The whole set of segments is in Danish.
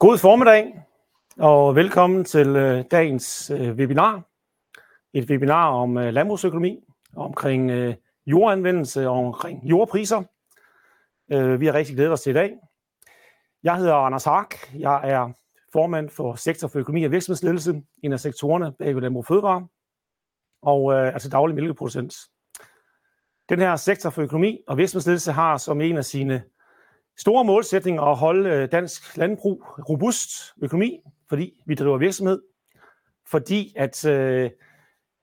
God formiddag og velkommen til øh, dagens øh, webinar. Et webinar om øh, landbrugsøkonomi, omkring øh, jordanvendelse og omkring jordpriser. Øh, vi har rigtig glædet os til i dag. Jeg hedder Anders Hark. Jeg er formand for Sektor for Økonomi og Virksomhedsledelse, en af sektorerne bag ved Landbrug Fødevare, og øh, altså daglig mælkeproducent. Den her Sektor for Økonomi og Virksomhedsledelse har som en af sine store målsætninger at holde øh, dansk landbrug robust økonomi, fordi vi driver virksomhed, fordi at øh,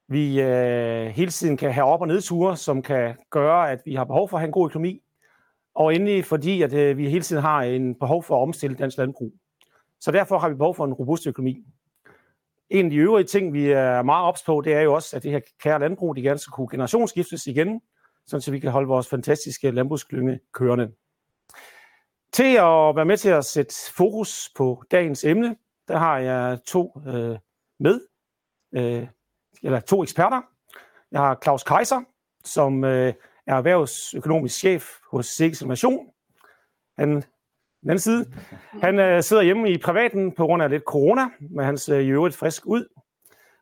vi øh, hele tiden kan have op- og nedture, som kan gøre, at vi har behov for at have en god økonomi, og endelig fordi, at øh, vi hele tiden har en behov for at omstille dansk landbrug. Så derfor har vi behov for en robust økonomi. En af de øvrige ting, vi er meget ops på, det er jo også, at det her kære landbrug, de gerne skal kunne generationsskiftes igen, så vi kan holde vores fantastiske landbrugsklynge kørende. Til at være med til at sætte fokus på dagens emne, der har jeg to øh, med, øh, eller to eksperter. Jeg har Claus Kaiser, som øh, er erhvervsøkonomisk chef hos Sikkes Innovation. Han, den anden side, han øh, sidder hjemme i privaten på grund af lidt corona, men han ser i øvrigt frisk ud.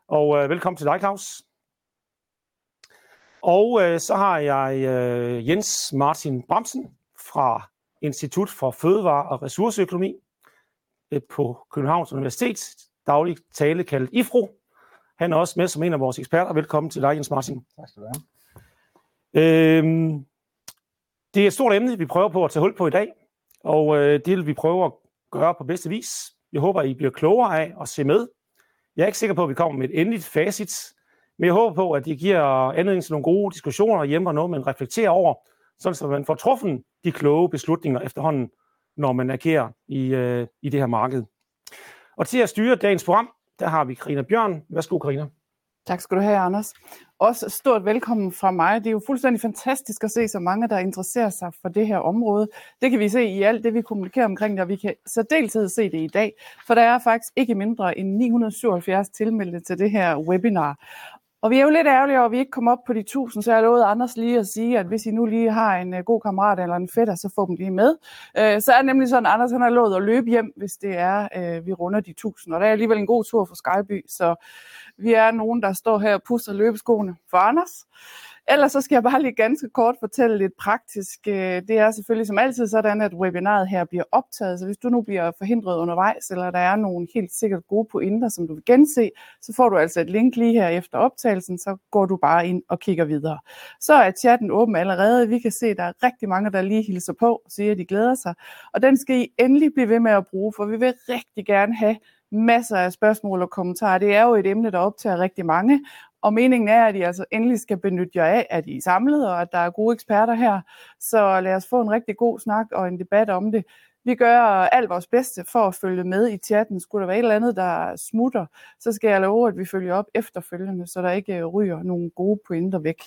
Og øh, velkommen til dig, Claus. Og øh, så har jeg øh, Jens Martin Bramsen fra Institut for Fødevare og Ressourceøkonomi øh, på Københavns Universitet, dagligt tale kaldet IFRO. Han er også med som en af vores eksperter. Velkommen til dig, Jens Martin. Tak skal du have. Øhm, det er et stort emne, vi prøver på at tage hul på i dag, og øh, det vil vi prøve at gøre på bedste vis. Jeg håber, I bliver klogere af at se med. Jeg er ikke sikker på, at vi kommer med et endeligt facit, men jeg håber på, at det giver anledning til nogle gode diskussioner hjemme og noget, man reflekterer over, sådan så man får truffet de kloge beslutninger efterhånden, når man agerer i, øh, i det her marked. Og til at styre dagens program, der har vi Karina Bjørn. Værsgo, Karina. Tak skal du have, Anders. Også stort velkommen fra mig. Det er jo fuldstændig fantastisk at se så mange, der interesserer sig for det her område. Det kan vi se i alt det, vi kommunikerer omkring, og vi kan så deltid se det i dag. For der er faktisk ikke mindre end 977 tilmeldte til det her webinar. Og vi er jo lidt ærgerlige over, at vi ikke kom op på de 1000, så jeg lovede Anders lige at sige, at hvis I nu lige har en øh, god kammerat eller en fætter, så få dem lige med. Uh, så er det nemlig sådan, at Anders han har lovet at løbe hjem, hvis det er, uh, vi runder de 1000. Og der er alligevel en god tur for Skyby, så vi er nogen, der står her og puster løbeskoene for Anders. Ellers så skal jeg bare lige ganske kort fortælle lidt praktisk. Øh, det er selvfølgelig som altid sådan, at webinaret her bliver optaget, så hvis du nu bliver forhindret undervejs, eller der er nogle helt sikkert gode pointer, som du vil gense, så får du altså et link lige her efter optagelsen, så går du bare ind og kigger videre. Så er chatten åben allerede. Vi kan se, at der er rigtig mange, der lige hilser på og siger, at de glæder sig. Og den skal I endelig blive ved med at bruge, for vi vil rigtig gerne have masser af spørgsmål og kommentarer. Det er jo et emne, der optager rigtig mange, og meningen er, at I altså endelig skal benytte jer af, at I er samlet, og at der er gode eksperter her. Så lad os få en rigtig god snak og en debat om det. Vi gør alt vores bedste for at følge med i chatten. Skulle der være et eller andet, der smutter, så skal jeg love, at vi følger op efterfølgende, så der ikke øh, ryger nogle gode pointer væk.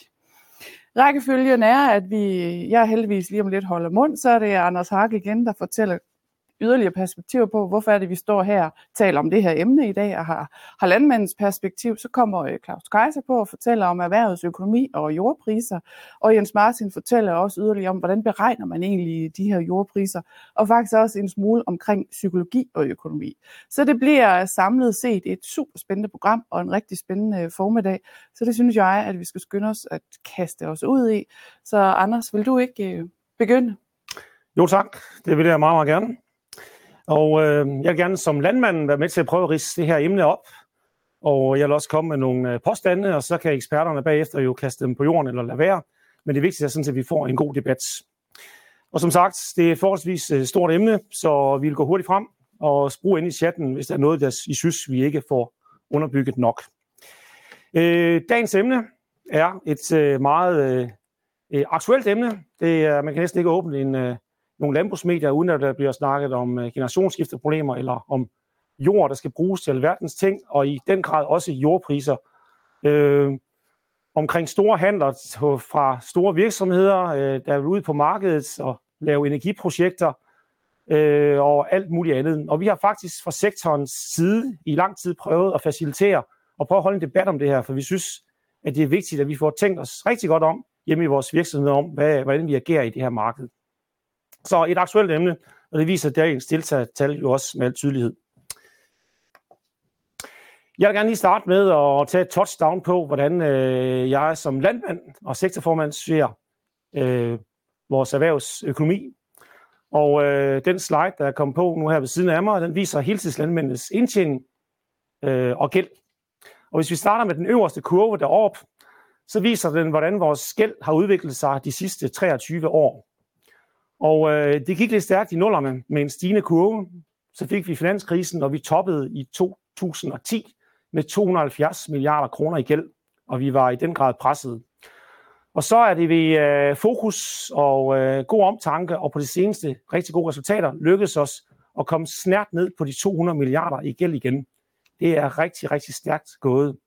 Rækkefølgen er, at vi, jeg heldigvis lige om lidt holder mund, så er det Anders Hag igen, der fortæller yderligere perspektiver på, hvorfor er det, vi står her og taler om det her emne i dag, og har, har landmandens perspektiv, så kommer øh, Claus Kaiser på og fortæller om erhvervets økonomi og jordpriser, og Jens Martin fortæller også yderligere om, hvordan beregner man egentlig de her jordpriser, og faktisk også en smule omkring psykologi og økonomi. Så det bliver samlet set et super spændende program og en rigtig spændende øh, formiddag, så det synes jeg, at vi skal skynde os at kaste os ud i. Så Anders, vil du ikke øh, begynde? Jo tak, det vil jeg meget, meget gerne. Og øh, jeg vil gerne som landmand være med til at prøve at rise det her emne op. Og jeg vil også komme med nogle øh, påstande, og så kan eksperterne bagefter jo kaste dem på jorden eller lade være. Men det vigtigste er sådan, at vi får en god debat. Og som sagt, det er et forholdsvis øh, stort emne, så vi vil gå hurtigt frem og bruge ind i chatten, hvis der er noget, der I synes, vi ikke får underbygget nok. Øh, dagens emne er et øh, meget øh, øh aktuelt emne. Det er, man kan næsten ikke åbne en, øh, nogle landbrugsmedier, uden at der bliver snakket om øh, generationsskifteproblemer eller om jord, der skal bruges til alverdens ting, og i den grad også jordpriser. Øh, omkring store handler fra store virksomheder, øh, der er ude på markedet og lave energiprojekter øh, og alt muligt andet. Og vi har faktisk fra sektorens side i lang tid prøvet at facilitere og prøve at holde en debat om det her, for vi synes, at det er vigtigt, at vi får tænkt os rigtig godt om hjemme i vores virksomheder om, hvad, hvordan vi agerer i det her marked. Så et aktuelt emne, og det viser dagens deltagertal jo også med al tydelighed. Jeg vil gerne lige starte med at tage et touchdown på, hvordan øh, jeg som landmand og sektorformand ser øh, vores erhvervsøkonomi. Og øh, den slide, der er kommet på nu her ved siden af mig, den viser heltidslandmændenes indtjening øh, og gæld. Og hvis vi starter med den øverste kurve deroppe, så viser den, hvordan vores gæld har udviklet sig de sidste 23 år. Og øh, det gik lidt stærkt i nullerne med en stigende kurve. Så fik vi finanskrisen, og vi toppede i 2010 med 270 milliarder kroner i gæld, og vi var i den grad presset. Og så er det ved øh, fokus og øh, god omtanke, og på de seneste rigtig gode resultater, lykkedes os at komme snært ned på de 200 milliarder i gæld igen. Det er rigtig, rigtig stærkt gået.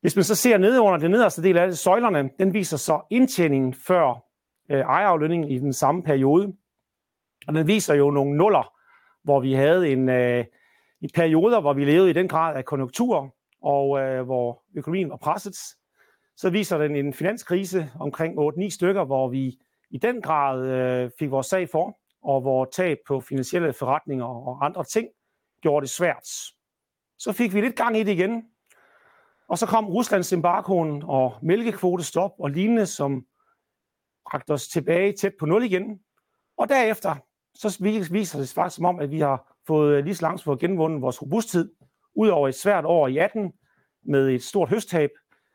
Hvis man så ser ned under den nederste del af det, søjlerne, den viser så indtjeningen før øh, ejeraflønningen i den samme periode. Og den viser jo nogle nuller, hvor vi havde en, øh, i perioder, hvor vi levede i den grad af konjunktur, og øh, hvor økonomien var presset. Så viser den en finanskrise omkring 8-9 stykker, hvor vi i den grad øh, fik vores sag for, og hvor tab på finansielle forretninger og andre ting gjorde det svært. Så fik vi lidt gang i det igen, og så kom Ruslands embargoen og mælkekvotestop og lignende, som bragt os tilbage tæt på nul igen. Og derefter så viser det faktisk som om, at vi har fået øh, lige så langt for at genvundet vores robusthed. Udover et svært år i 18 med et stort høsttab,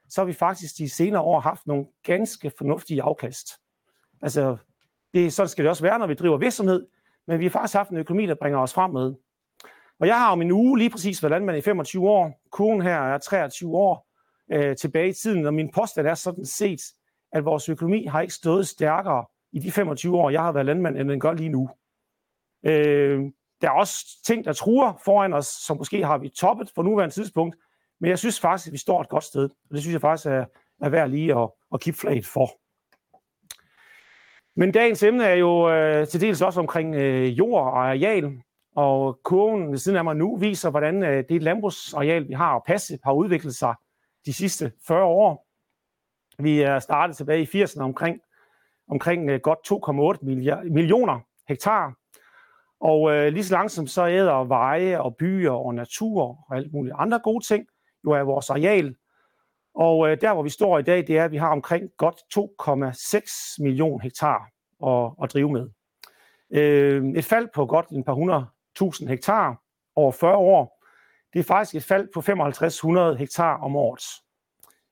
så har vi faktisk de senere år haft nogle ganske fornuftige afkast. Altså, det, sådan skal det også være, når vi driver virksomhed, men vi har faktisk haft en økonomi, der bringer os fremad. Og jeg har om en uge lige præcis været landmand i 25 år. Konen her er 23 år øh, tilbage i tiden, og min påstand er sådan set, at vores økonomi har ikke stået stærkere i de 25 år, jeg har været landmand, end den gør lige nu. Øh, der er også ting, der truer foran os, som måske har vi toppet på nuværende tidspunkt, men jeg synes faktisk, at vi står et godt sted, og det synes jeg faktisk er, er værd lige at, at kippe flaget for. Men dagens emne er jo øh, til dels også omkring øh, jord og areal, og kurven ved siden af mig nu viser, hvordan øh, det landbrugsareal, vi har at passe, har udviklet sig de sidste 40 år. Vi er startet tilbage i 80'erne omkring, omkring øh, godt 2,8 millioner hektar, og øh, lige så langsomt så æder veje og byer og natur og alt muligt andre gode ting jo er vores areal. Og øh, der, hvor vi står i dag, det er, at vi har omkring godt 2,6 millioner hektar at, at drive med. Øh, et fald på godt en par hundrede tusind hektar over 40 år, det er faktisk et fald på 5500 hektar om året.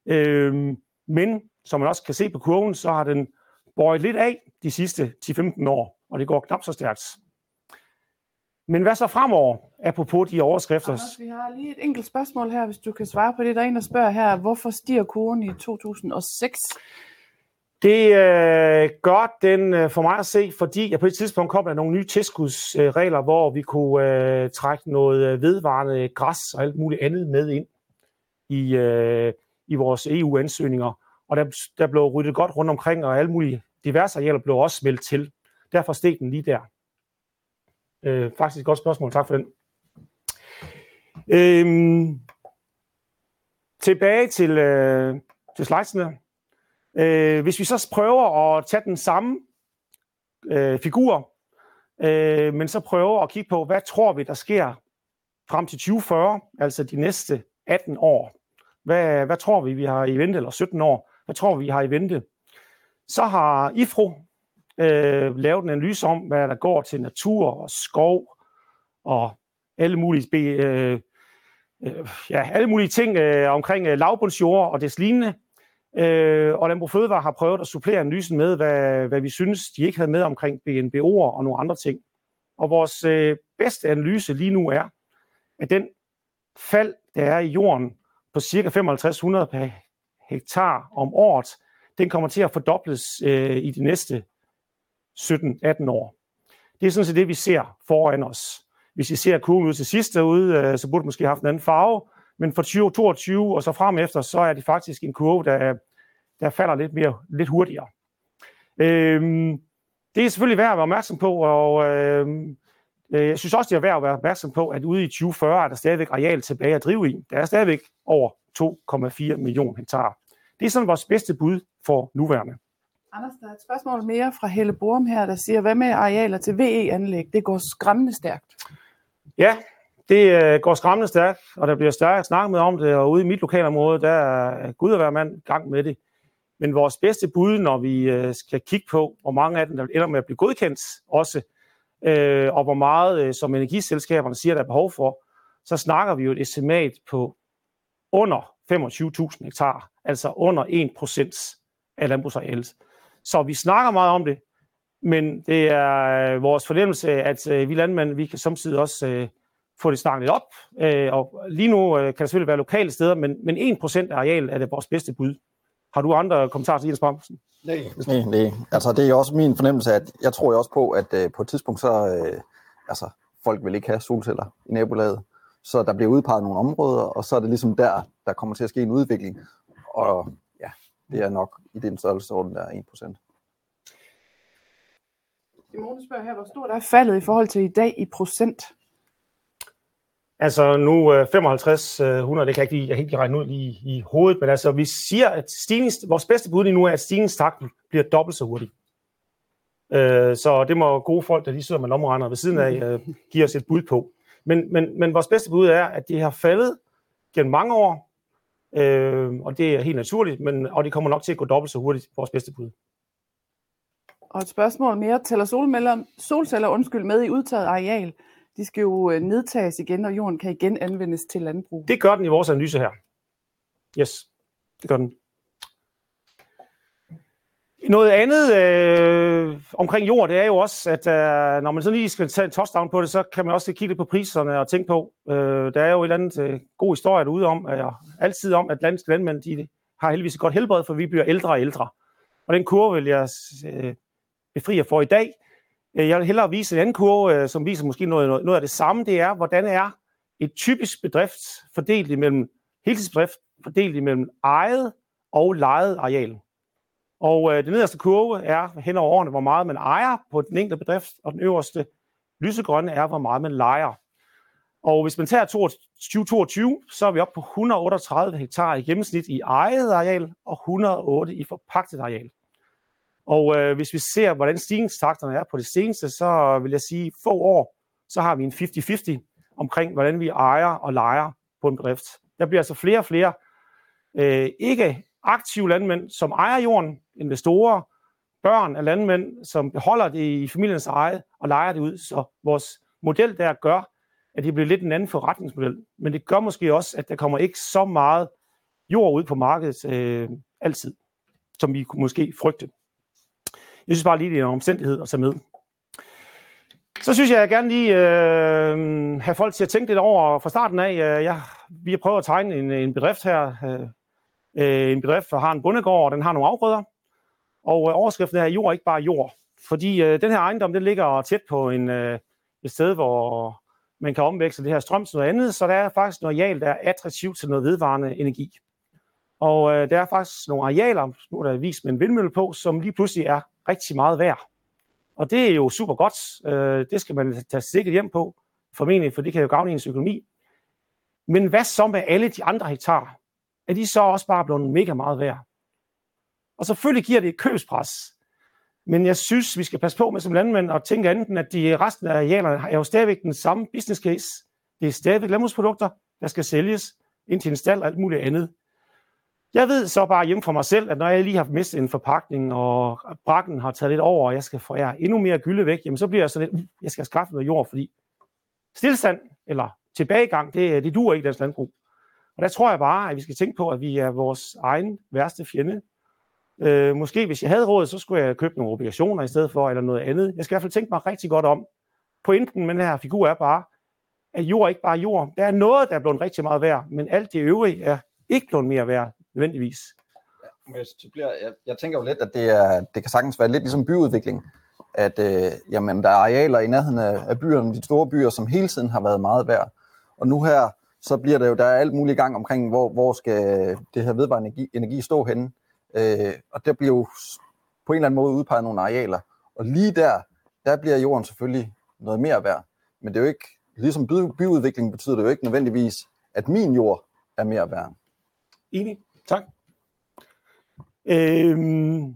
Øh, men som man også kan se på kurven, så har den bøjet lidt af de sidste 10-15 år, og det går knap så stærkt. Men hvad så fremover, apropos de overskrifter? Anders, vi har lige et enkelt spørgsmål her, hvis du kan svare på det. Der er en, der spørger her, hvorfor stiger kurven i 2006? Det øh, gør den øh, for mig at se, fordi jeg på et tidspunkt kom der nogle nye tilskudsregler, øh, hvor vi kunne øh, trække noget øh, vedvarende græs og alt muligt andet med ind i, øh, i vores EU-ansøgninger. Og der, der blev ryddet godt rundt omkring, og alle mulige diverse arealer blev også meldt til. Derfor steg den lige der. Øh, faktisk et godt spørgsmål. Tak for den. Øhm, tilbage til, øh, til slidesene. Øh, hvis vi så prøver at tage den samme øh, figur, øh, men så prøver at kigge på, hvad tror vi, der sker frem til 2040, altså de næste 18 år. Hvad, hvad tror vi, vi har i vente, eller 17 år? Hvad tror vi, vi har i vente? Så har IFRO øh, lavet en analyse om, hvad der går til natur og skov og alle mulige, øh, øh, ja, alle mulige ting øh, omkring øh, lavbundsjord og des lignende. Øh, og Landbrug Fødevare har prøvet at supplere analysen med, hvad, hvad vi synes, de ikke havde med omkring BNBO'er og nogle andre ting. Og vores øh, bedste analyse lige nu er, at den fald, der er i jorden på ca. 5500 per hektar om året, den kommer til at fordobles øh, i de næste 17-18 år. Det er sådan set det, vi ser foran os. Hvis I ser kurven ud til sidst derude, øh, så burde det måske have haft en anden farve, men for 2022 og så frem efter, så er det faktisk en kurve, der, der falder lidt, mere, lidt hurtigere. Øhm, det er selvfølgelig værd at være opmærksom på, og øhm, øh, jeg synes også, det er værd at være opmærksom på, at ude i 2040 er der stadigvæk areal tilbage at drive i. Der er stadigvæk over 2,4 millioner hektar. Det er sådan vores bedste bud for nuværende. Anders, der er et spørgsmål mere fra Helle Borum her, der siger, hvad med arealer til VE-anlæg? Det går skræmmende stærkt. Ja, det øh, går skræmmende stærkt, og der bliver stærkt snakket med om det, og ude i mit lokalområde, der er Gud at være mand gang med det. Men vores bedste bud, når vi øh, skal kigge på, hvor mange af dem, der ender med at blive godkendt også, øh, og hvor meget, øh, som energiselskaberne siger, der er behov for, så snakker vi jo et estimat på under 25.000 hektar, altså under 1% af landbrugsarealet. Så vi snakker meget om det, men det er øh, vores fornemmelse, at øh, vi landmænd, vi kan samtidig også øh, få det snakket lidt op. Øh, og lige nu øh, kan det selvfølgelig være lokale steder, men, men 1% af arealet er det vores bedste bud. Har du andre kommentarer til Jens Bramsen? Nej. nej, nej. Altså, det er også min fornemmelse, at jeg tror også på, at øh, på et tidspunkt, så øh, altså, folk vil ikke have solceller i nabolaget. Så der bliver udpeget nogle områder, og så er det ligesom der, der kommer til at ske en udvikling. Og ja, det er nok i den størrelsesorden, der er 1%. Simone spørger her, hvor stort er faldet i forhold til i dag i procent? Altså nu 55, øh, 100, øh, det kan jeg ikke, jeg helt lige regne ud lige i hovedet, men altså vi siger, at stignings, vores bedste bud lige nu er, at stigningstakten bliver dobbelt så hurtig. Øh, så det må gode folk, der lige sidder med lommeregner ved siden af, øh, give os et bud på. Men, men, men vores bedste bud er, at det har faldet gennem mange år, øh, og det er helt naturligt, men, og det kommer nok til at gå dobbelt så hurtigt, vores bedste bud. Og et spørgsmål mere. Tæller solceller, solceller undskyld, med i udtaget areal? De skal jo øh, nedtages igen, og jorden kan igen anvendes til landbrug. Det gør den i vores analyse her. Yes, det gør den. Noget andet øh, omkring jord, det er jo også, at øh, når man så lige skal tage en touchdown på det, så kan man også kigge lidt på priserne og tænke på, øh, der er jo et eller andet øh, god historie derude om, øh, altid om, at landets landmænd, de har heldigvis et godt helbred, for vi bliver ældre og ældre. Og den kurve vil jeg øh, befri jer for i dag. Øh, jeg vil hellere vise en anden kurve, øh, som viser måske noget, noget af det samme. Det er, hvordan er et typisk bedrift fordelt imellem heltidsbedrift, fordelt imellem ejet og lejet areal. Og øh, den nederste kurve er hen over årene, hvor meget man ejer på den enkelte bedrift, og den øverste lysegrønne er, hvor meget man lejer. Og hvis man tager 2022, så er vi oppe på 138 hektar i gennemsnit i ejet areal, og 108 i forpagtet areal. Og øh, hvis vi ser, hvordan stigningstakterne er på det seneste, så vil jeg sige, få år, så har vi en 50-50 omkring, hvordan vi ejer og lejer på en bedrift. Der bliver altså flere og flere øh, ikke aktive landmænd, som ejer jorden, investorer, børn af landmænd, som beholder det i familiens eje og lejer det ud. Så vores model der gør, at det bliver lidt en anden forretningsmodel. Men det gør måske også, at der kommer ikke så meget jord ud på markedet øh, altid, som vi måske frygtede. Jeg synes bare lige, det er en omstændighed at tage med. Så synes jeg, jeg gerne lige øh, have folk til at tænke lidt over fra starten af. Øh, jeg, vi har prøvet at tegne en, en bedrift her. Øh, øh en bedrift, der har en bundegård, og den har nogle afgrøder. Og øh, overskriften er, jord ikke bare jord. Fordi øh, den her ejendom, den ligger tæt på en, øh, et sted, hvor man kan omveksle det her strøm til noget andet, så der er faktisk noget areal, der er attraktivt til noget vedvarende energi. Og øh, der er faktisk nogle arealer, nu er der vist med en vindmølle på, som lige pludselig er rigtig meget værd. Og det er jo super godt. Øh, det skal man tage sikkert hjem på, formentlig, for det kan jo gavne ens økonomi. Men hvad så med alle de andre hektar? Er de så også bare blevet mega meget værd? Og selvfølgelig giver det et købspres. Men jeg synes, vi skal passe på med som landmænd og tænke enten, at de resten af arealerne er jo stadigvæk den samme business case. Det er stadigvæk landbrugsprodukter, der skal sælges ind til en stald og alt muligt andet. Jeg ved så bare hjemme fra mig selv, at når jeg lige har mistet en forpakning, og brakken har taget lidt over, og jeg skal forære endnu mere gylde væk, jamen så bliver jeg sådan lidt, mm, jeg skal skaffe noget jord, fordi stillstand eller tilbagegang, det, det duer ikke dansk landbrug. Og der tror jeg bare, at vi skal tænke på, at vi er vores egen værste fjende. Øh, måske hvis jeg havde råd, så skulle jeg købe nogle obligationer i stedet for, eller noget andet. Jeg skal i hvert fald tænke mig rigtig godt om. Pointen med den her figur er bare, at jord er ikke bare jord. Der er noget, der er blevet rigtig meget værd, men alt det øvrige er ikke blevet mere værd nødvendigvis. Jeg, jeg, jeg tænker jo lidt, at det, er, det kan sagtens være lidt ligesom byudvikling, at øh, jamen, der er arealer i nærheden af, byerne, de store byer, som hele tiden har været meget værd. Og nu her, så bliver der jo der er alt muligt i gang omkring, hvor, hvor skal det her vedvarende energi, energi stå henne. Øh, og der bliver jo på en eller anden måde udpeget nogle arealer. Og lige der, der bliver jorden selvfølgelig noget mere værd. Men det er jo ikke, ligesom by, byudvikling betyder det jo ikke nødvendigvis, at min jord er mere værd. Enig. Tak. Øhm,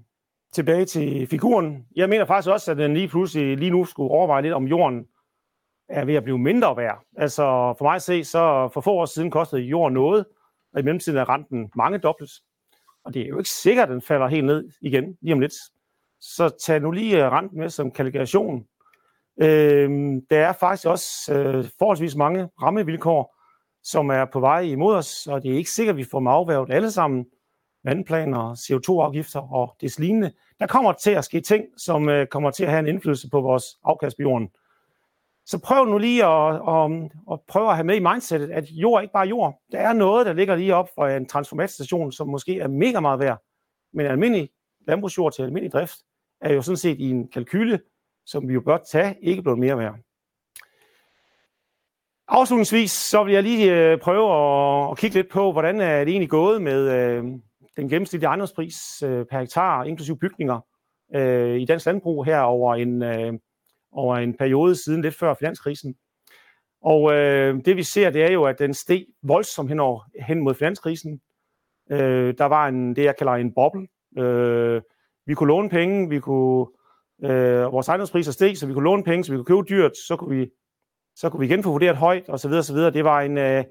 tilbage til figuren. Jeg mener faktisk også, at den lige pludselig lige nu skulle overveje lidt, om jorden er ved at blive mindre værd. Altså for mig at se, så for få år siden kostede jorden noget, og i mellemtiden er renten mange dobbelt. Og det er jo ikke sikkert, at den falder helt ned igen lige om lidt. Så tag nu lige øh, renten med som kalkulation. Øh, der er faktisk også øh, forholdsvis mange rammevilkår, som er på vej imod os, og det er ikke sikkert, at vi får dem afværget alle sammen. Vandplaner, CO2-afgifter og det lignende. Der kommer til at ske ting, som øh, kommer til at have en indflydelse på vores afkast på jorden. Så prøv nu lige at, at, at prøve at have med i mindsetet, at jord er ikke bare jord. Der er noget, der ligger lige op for en transformatstation, som måske er mega meget værd. Men almindelig landbrugsjord til almindelig drift er jo sådan set i en kalkyle, som vi jo bør tage, ikke blevet mere værd. Afslutningsvis så vil jeg lige øh, prøve at, kigge lidt på, hvordan er det egentlig gået med øh, den gennemsnitlige ejendomspris øh, per hektar, inklusive bygninger, øh, i dansk landbrug her over en, øh, over en periode siden lidt før finanskrisen. Og øh, det vi ser, det er jo, at den steg voldsomt hen, over, hen mod finanskrisen. Øh, der var en, det, jeg kalder en boble. Øh, vi kunne låne penge, vi kunne, øh, vores ejendomspriser steg, så vi kunne låne penge, så vi kunne købe dyrt, så kunne vi, så kunne vi igen få vurderet højt, og så videre, så videre. Det var en, øh,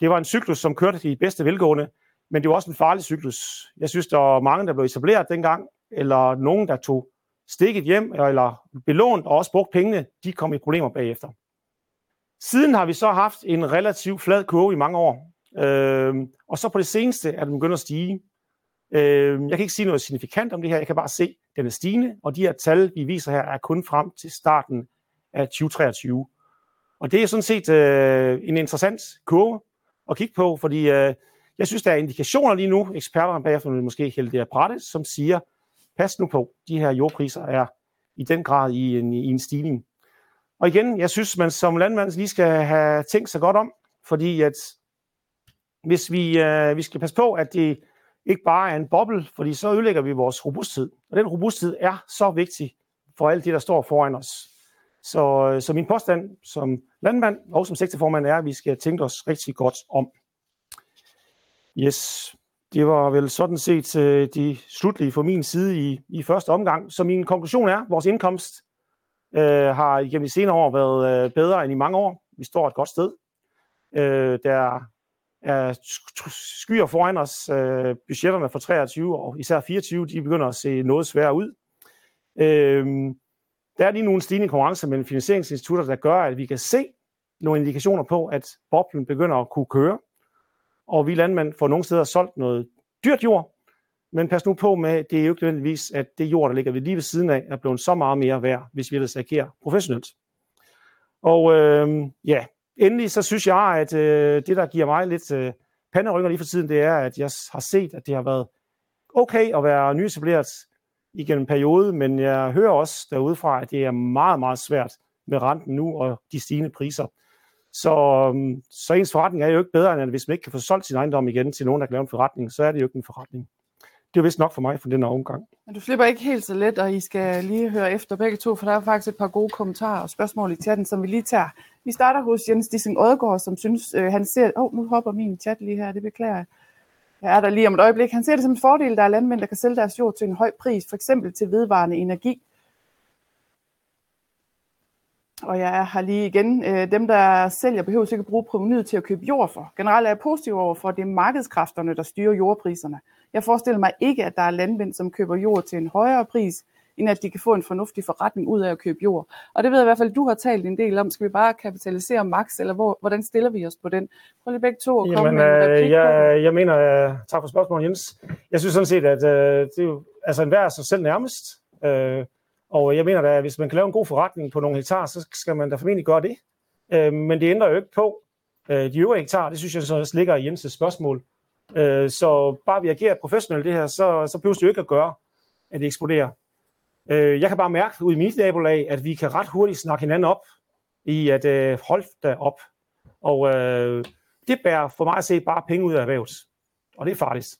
det var en cyklus, som kørte de bedste velgående, men det var også en farlig cyklus. Jeg synes, der var mange, der blev etableret dengang, eller nogen, der tog stikket hjem eller belånt og også brugt pengene, de kom i problemer bagefter. Siden har vi så haft en relativt flad kurve i mange år, øh, og så på det seneste er den begyndt at stige. Øh, jeg kan ikke sige noget signifikant om det her, jeg kan bare se, at den er stigende, og de her tal, vi viser her, er kun frem til starten af 2023. Og det er sådan set øh, en interessant kurve at kigge på, fordi øh, jeg synes, der er indikationer lige nu, eksperterne bagefter vil måske hælde det af som siger, pas nu på, de her jordpriser er i den grad i en, i en stigning. Og igen, jeg synes, man som landmand lige skal have tænkt sig godt om, fordi at hvis vi, øh, vi skal passe på, at det ikke bare er en boble, fordi så ødelægger vi vores robusthed. Og den robusthed er så vigtig for alt det, der står foran os. Så, øh, så min påstand som landmand og som sektorformand er, at vi skal tænke os rigtig godt om. Yes. Det var vel sådan set øh, de slutlige fra min side i, i første omgang. Så min konklusion er, at vores indkomst øh, har igennem de senere år været øh, bedre end i mange år. Vi står et godt sted. Øh, der er skyer foran os. Øh, budgetterne for 23 og især 24, de begynder at se noget sværere ud. Øh, der er lige nogle stigende konkurrencer mellem finansieringsinstitutter, der gør, at vi kan se nogle indikationer på, at boblen begynder at kunne køre og vi landmænd får nogle steder solgt noget dyrt jord, men pas nu på med, det er jo ikke nødvendigvis, at det jord, der ligger ved lige ved siden af, er blevet så meget mere værd, hvis vi ellers agerer professionelt. Og øh, ja, endelig så synes jeg, at øh, det, der giver mig lidt øh, panderynger lige for tiden, det er, at jeg har set, at det har været okay at være nyetableret igennem en periode, men jeg hører også derudefra, at det er meget, meget svært med renten nu og de stigende priser. Så, øhm, så ens forretning er jo ikke bedre, end at hvis man ikke kan få solgt sin ejendom igen til nogen, der kan lave en forretning, så er det jo ikke en forretning. Det er vist nok for mig for den her omgang. Men du slipper ikke helt så let, og I skal lige høre efter begge to, for der er faktisk et par gode kommentarer og spørgsmål i chatten, som vi lige tager. Vi starter hos Jens Dissing Odgaard, som synes, øh, han ser... Åh, oh, nu hopper min chat lige her, det beklager jeg. Jeg er der lige om et øjeblik. Han ser det som en fordel, der er landmænd, der kan sælge deres jord til en høj pris, for eksempel til vedvarende energi, og jeg har lige igen, øh, dem der sælger behøver ikke bruge provenyet til at købe jord for. Generelt er jeg positiv over for, at det er markedskræfterne, der styrer jordpriserne. Jeg forestiller mig ikke, at der er landmænd, som køber jord til en højere pris, end at de kan få en fornuftig forretning ud af at købe jord. Og det ved jeg i hvert fald, du har talt en del om. Skal vi bare kapitalisere max, eller hvor, hvordan stiller vi os på den? Prøv lige begge to at komme Jamen, med øh, jeg, jeg mener, uh, tak for spørgsmålet, Jens. Jeg synes sådan set, at uh, det er jo, altså enhver er sig selv nærmest. Uh, og jeg mener da, at hvis man kan lave en god forretning på nogle hektar, så skal man da formentlig gøre det. Øh, men det ændrer jo ikke på øh, de øvrige hektar. Det synes jeg så ligger i Jens' spørgsmål. Øh, så bare vi agerer professionelt det her, så, så behøver det jo ikke at gøre, at det eksploderer. Øh, jeg kan bare mærke ud i mit nabolag, at vi kan ret hurtigt snakke hinanden op i at øh, holde da op. Og øh, det bærer for mig at se bare penge ud af erhvervet. Og det er farligt.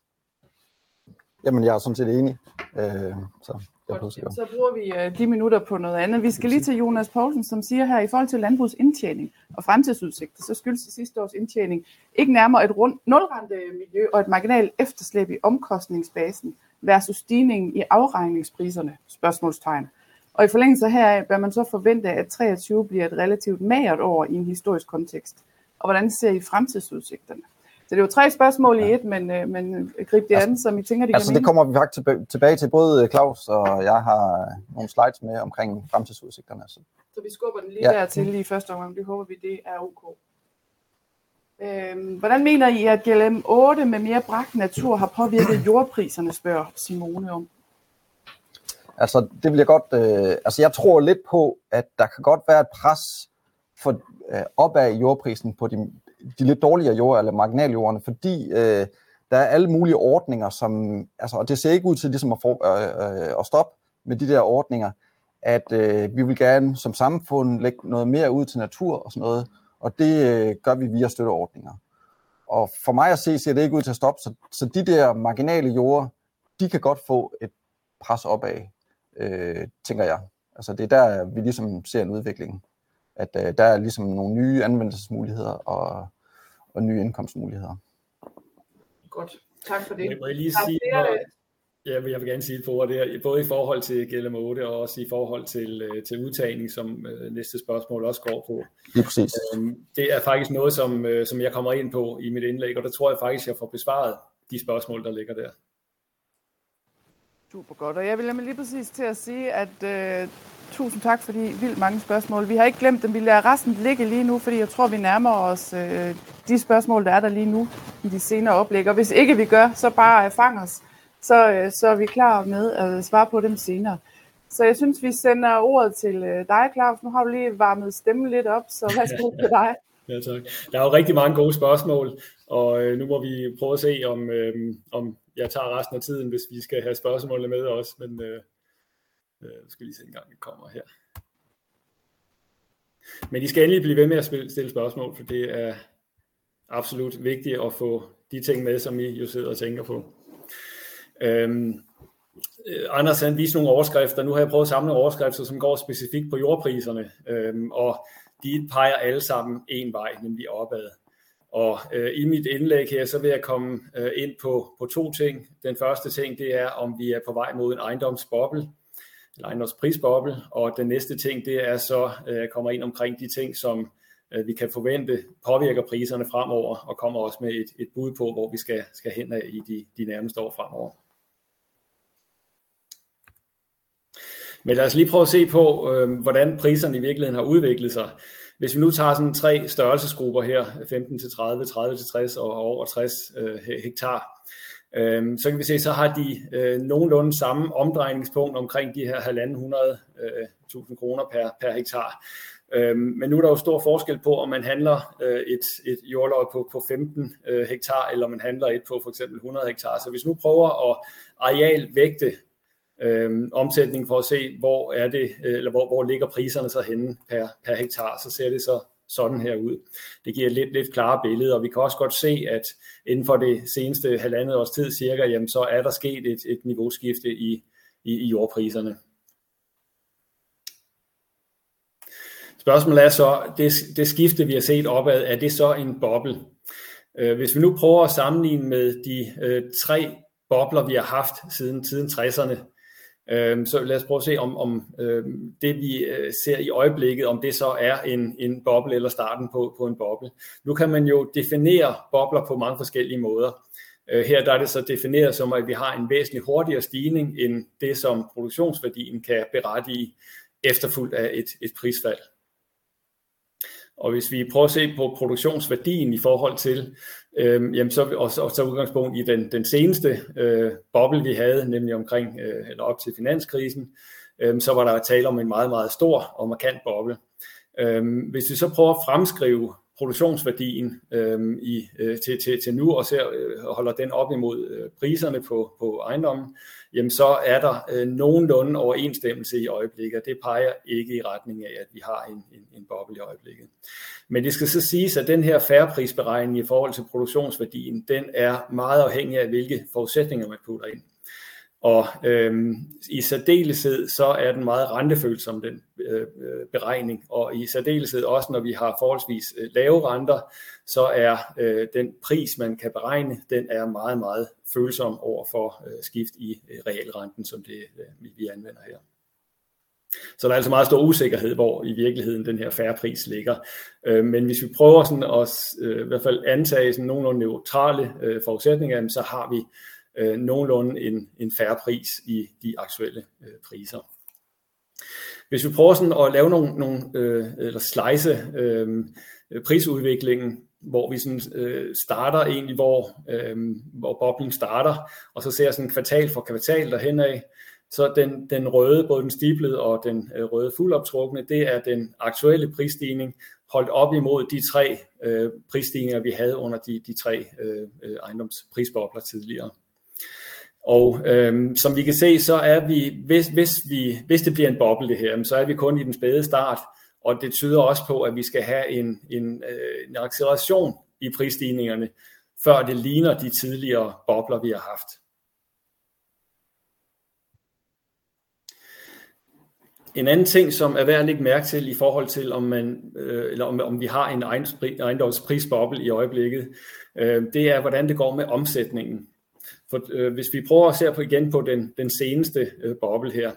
Jamen, jeg er sådan set enig. Øh, så så bruger vi uh, de minutter på noget andet. Vi skal lige til Jonas Poulsen, som siger her, i forhold til landbrugets indtjening og fremtidsudsigter, så skyldes det sidste års indtjening ikke nærmere et rundt nulrente miljø og et marginalt efterslæb i omkostningsbasen, versus stigningen i afregningspriserne? Spørgsmålstegn. Og i forlængelse heraf bør man så forvente, at 23 bliver et relativt magert år i en historisk kontekst. Og hvordan ser I fremtidsudsigterne? Så det er jo tre spørgsmål i et, men, øh, men grib det altså, an, som I tænker, de Altså det kommer vi faktisk tilbage til. Både Claus og jeg har nogle slides med omkring fremtidsudsigterne. Så, så vi skubber den lige ja. der til i første omgang. Det håber vi, det er ok. Øhm, hvordan mener I, at GLM 8 med mere bragt natur har påvirket jordpriserne, spørger Simone om? Altså, det vil jeg godt... Øh, altså, jeg tror lidt på, at der kan godt være et pres for øh, opad i jordprisen på de, de lidt dårligere jord, eller marginaljordene, fordi øh, der er alle mulige ordninger, som... Altså, og det ser ikke ud til ligesom at, få, øh, øh, at stoppe med de der ordninger, at øh, vi vil gerne som samfund lægge noget mere ud til natur og sådan noget, og det øh, gør vi via støtteordninger. Og for mig at se, ser det ikke ud til at stoppe, så, så de der marginale jorder, de kan godt få et pres opad, øh, tænker jeg. Altså det er der, vi ligesom ser en udvikling. At øh, der er ligesom nogle nye anvendelsesmuligheder og, og nye indkomstmuligheder. Godt. Tak for det. Må jeg lige sige, Ja, jeg vil gerne sige et par ord der, både i forhold til GLM 8 og også i forhold til, øh, til udtagning, som øh, næste spørgsmål også går på. Det er præcis. Øhm, det er faktisk noget, som, øh, som jeg kommer ind på i mit indlæg, og der tror jeg faktisk, jeg får besvaret de spørgsmål, der ligger der. Super godt, og jeg vil lige præcis til at sige, at uh, tusind tak for de vildt mange spørgsmål. Vi har ikke glemt dem, vi lader resten ligge lige nu, fordi jeg tror, vi nærmer os uh, de spørgsmål, der er der lige nu i de senere oplæg. Og hvis ikke vi gør, så bare fang os så, øh, så er vi klar med at svare på dem senere. Så jeg synes, vi sender ordet til øh, dig, Claus. Nu har du lige varmet stemmen lidt op, så værsgo til dig. Ja, tak. Der er jo rigtig mange gode spørgsmål, og øh, nu må vi prøve at se, om, øh, om jeg tager resten af tiden, hvis vi skal have spørgsmålene med også. Men øh, øh, skal lige se en gang, vi kommer her. Men I skal endelig blive ved med at stille spørgsmål, for det er absolut vigtigt at få de ting med, som I jo sidder og tænker på. Øhm, øh, Anders han viste nogle overskrifter. Nu har jeg prøvet at samle overskrifter, som går specifikt på jordpriserne, øhm, og de peger alle sammen en vej, nemlig opad. Og øh, i mit indlæg her, så vil jeg komme øh, ind på, på to ting. Den første ting, det er, om vi er på vej mod en ejendomsboble, eller ejendomsprisboble, og den næste ting, det er så, øh, jeg kommer ind omkring de ting, som øh, vi kan forvente påvirker priserne fremover, og kommer også med et, et bud på, hvor vi skal, skal hen i de, de nærmeste år fremover. Men lad os lige prøve at se på, øh, hvordan priserne i virkeligheden har udviklet sig. Hvis vi nu tager sådan tre størrelsesgrupper her, 15 til 30, 30 til 60 og over 60 øh, hektar, øh, så kan vi se, så har de øh, nogenlunde samme omdrejningspunkt omkring de her 1.500.000 øh, kroner per, per hektar. Øh, men nu er der jo stor forskel på, om man handler øh, et, et jordløg på, på 15 øh, hektar, eller man handler et på for eksempel 100 hektar. Så hvis nu prøver at arealvægte øh, omsætning for at se, hvor er det, øh, eller hvor, hvor ligger priserne så henne per, per hektar, så ser det så sådan her ud. Det giver et lidt, lidt klare billede, og vi kan også godt se, at inden for det seneste halvandet års tid cirka, jamen, så er der sket et, et niveauskifte i, i, i jordpriserne. Spørgsmålet er så, det, det skifte, vi har set opad, er det så en boble? Øh, hvis vi nu prøver at sammenligne med de øh, tre bobler, vi har haft siden, siden 60'erne, Øh, så lad os prøve at se, om, om øh, det vi øh, ser i øjeblikket, om det så er en, en boble eller starten på, på en boble. Nu kan man jo definere bobler på mange forskellige måder. Øh, her der er det så defineret som, at vi har en væsentlig hurtigere stigning end det, som produktionsværdien kan berettige efterfulgt af et, et prisfald. Og hvis vi prøver at se på produktionsværdien i forhold til, øh, jamen så, og, og så udgangspunkt i den, den seneste øh, boble, vi havde, nemlig omkring, øh, eller op til finanskrisen, øh, så var der tale om en meget, meget stor og markant boble. Øh, hvis vi så prøver at fremskrive produktionsværdien øh, i, øh, til, til, til nu, og ser, øh, holder den op imod øh, priserne på, på ejendommen, jamen så er der øh, nogenlunde overensstemmelse i øjeblikket. Det peger ikke i retning af, at vi har en, en, en boble i øjeblikket. Men det skal så siges, at den her færreprisberegning i forhold til produktionsværdien, den er meget afhængig af, hvilke forudsætninger man putter ind. Og øhm, i særdeleshed så er den meget rentefølsom, den øh, øh, beregning, og i særdeleshed også når vi har forholdsvis øh, lave renter, så er øh, den pris, man kan beregne, den er meget, meget følsom over for øh, skift i øh, realrenten, som det øh, vi anvender her. Så der er altså meget stor usikkerhed, hvor i virkeligheden den her færre pris ligger. Øh, men hvis vi prøver sådan at øh, i hvert fald antage sådan nogenlunde neutrale øh, forudsætninger, så har vi øh, nogenlunde en, en færre pris i de aktuelle øh, priser. Hvis vi prøver sådan at lave nogle, nogle øh, eller slice øh, prisudviklingen, hvor vi sådan, øh, starter egentlig, hvor, øh, hvor boblen starter, og så ser sådan kvartal for kvartal derhen af, så den, den røde, både den stiplede og den øh, røde fuldoptrukne, det er den aktuelle prisstigning, holdt op imod de tre øh, prisstigninger, vi havde under de, de tre øh, øh ejendomsprisbobler tidligere. Og øhm, som vi kan se, så er vi hvis, hvis, vi, hvis det bliver en boble det her, så er vi kun i den spæde start, og det tyder også på, at vi skal have en, en, øh, en acceleration i prisstigningerne, før det ligner de tidligere bobler, vi har haft. En anden ting, som er værd at lægge mærke til i forhold til, om, man, øh, eller om, om vi har en ejendomsprisboble i øjeblikket, øh, det er, hvordan det går med omsætningen. For øh, hvis vi prøver at se på igen på den, den seneste øh, boble her,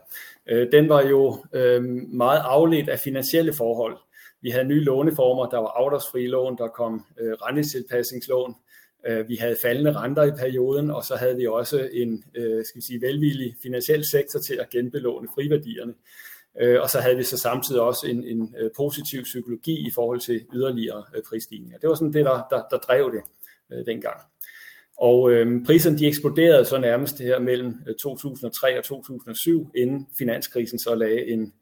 øh, den var jo øh, meget afledt af finansielle forhold. Vi havde nye låneformer, der var afdragsfri lån, der kom øh, rentetilpasningslån, øh, vi havde faldende renter i perioden, og så havde vi også en øh, skal vi sige, velvillig finansiel sektor til at genbelåne friværdierne. Øh, og så havde vi så samtidig også en, en øh, positiv psykologi i forhold til yderligere øh, prisstigninger. Det var sådan det, der, der, der drev det øh, dengang. Og øh, priserne de eksploderede så nærmest her mellem øh, 2003 og 2007, inden finanskrisen så lagde en,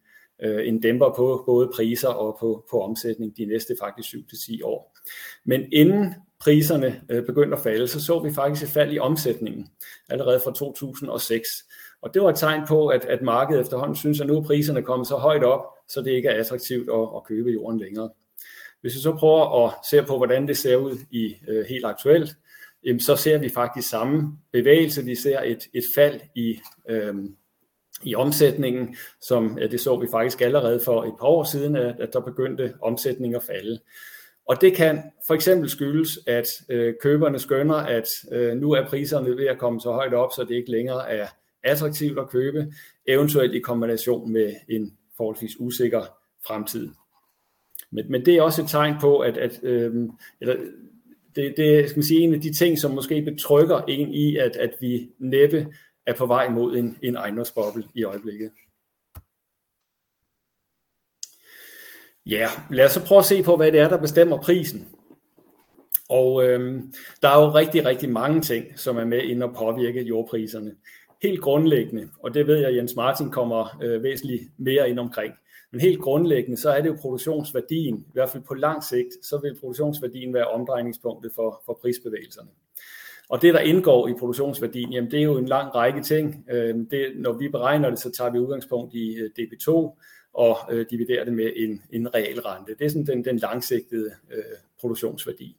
øh, en dæmper på både priser og på, på omsætning de næste faktisk 7-10 år. Men inden priserne øh, begyndte at falde, så så vi faktisk et fald i omsætningen allerede fra 2006. Og det var et tegn på, at, at markedet efterhånden synes, at nu er priserne kommet så højt op, så det ikke er attraktivt at, at købe jorden længere. Hvis vi så prøver at se på, hvordan det ser ud i øh, helt aktuelt, jamen, så ser vi faktisk samme bevægelse. Vi ser et, et fald i, øhm, i omsætningen, som ja, det så vi faktisk allerede for et par år siden, at, at der begyndte omsætningen at falde. Og det kan for eksempel skyldes, at øh, køberne skønner, at øh, nu er priserne ved at komme så højt op, så det ikke længere er attraktivt at købe, eventuelt i kombination med en forholdsvis usikker fremtid. Men, men det er også et tegn på, at, at øh, eller, det, det skal man sige, en af de ting, som måske betrykker en i, at, at vi næppe er på vej mod en, en ejendomsboble i øjeblikket. Ja, lad os så prøve at se på, hvad det er, der bestemmer prisen. Og øhm, der er jo rigtig, rigtig mange ting, som er med ind og påvirke jordpriserne. Helt grundlæggende, og det ved jeg, Jens Martin kommer øh, væsentligt mere ind omkring, men helt grundlæggende, så er det jo produktionsværdien, i hvert fald på lang sigt, så vil produktionsværdien være omdrejningspunktet for, for prisbevægelserne. Og det, der indgår i produktionsværdien, jamen det er jo en lang række ting. Øhm, det, når vi beregner det, så tager vi udgangspunkt i øh, DB2 og øh, dividerer det med en, en real rente. Det er sådan den, den langsigtede øh, produktionsværdi.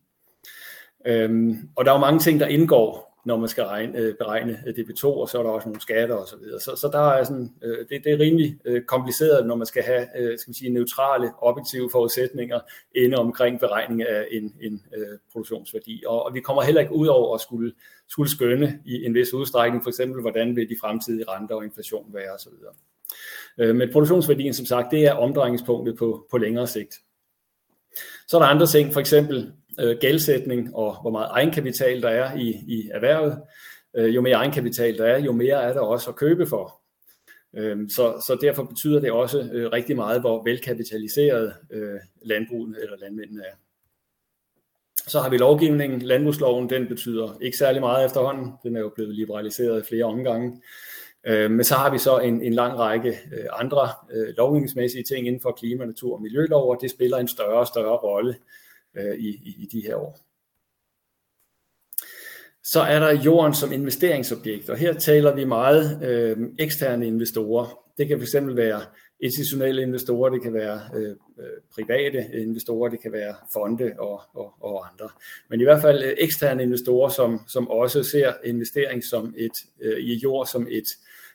Øhm, og der er jo mange ting, der indgår når man skal regne, øh, beregne øh, DB2, og så er der også nogle skatter og så videre. Så, så der er sådan, øh, det, det er rimelig øh, kompliceret, når man skal have øh, skal vi sige, neutrale, objektive forudsætninger inde omkring beregning af en, en øh, produktionsværdi. Og, og vi kommer heller ikke ud over at skulle, skulle skønne i en vis udstrækning, for eksempel, hvordan vil de fremtidige renter og inflation være osv. Øh, men produktionsværdien, som sagt, det er omdrejningspunktet på, på længere sigt. Så er der andre ting, for eksempel øh, gældsætning og hvor meget egenkapital der er i, i erhvervet. Øh, jo mere egenkapital der er, jo mere er der også at købe for. Øh, så, så derfor betyder det også øh, rigtig meget, hvor velkapitaliseret øh, landbruget eller landmændene er. Så har vi lovgivningen, landbrugsloven, den betyder ikke særlig meget efterhånden. Den er jo blevet liberaliseret i flere omgange. Øh, men så har vi så en, en lang række øh, andre øh, lovgivningsmæssige ting inden for klima, natur og miljølov, og det spiller en større og større rolle øh, i, i, i de her år. Så er der jorden som investeringsobjekt, og her taler vi meget øh, eksterne investorer. Det kan fx være institutionelle investorer, det kan være øh, øh private investorer, det kan være fonde og, og, og andre. Men i hvert fald øh, eksterne investorer, som, som også ser investering som et, øh, i jord som et,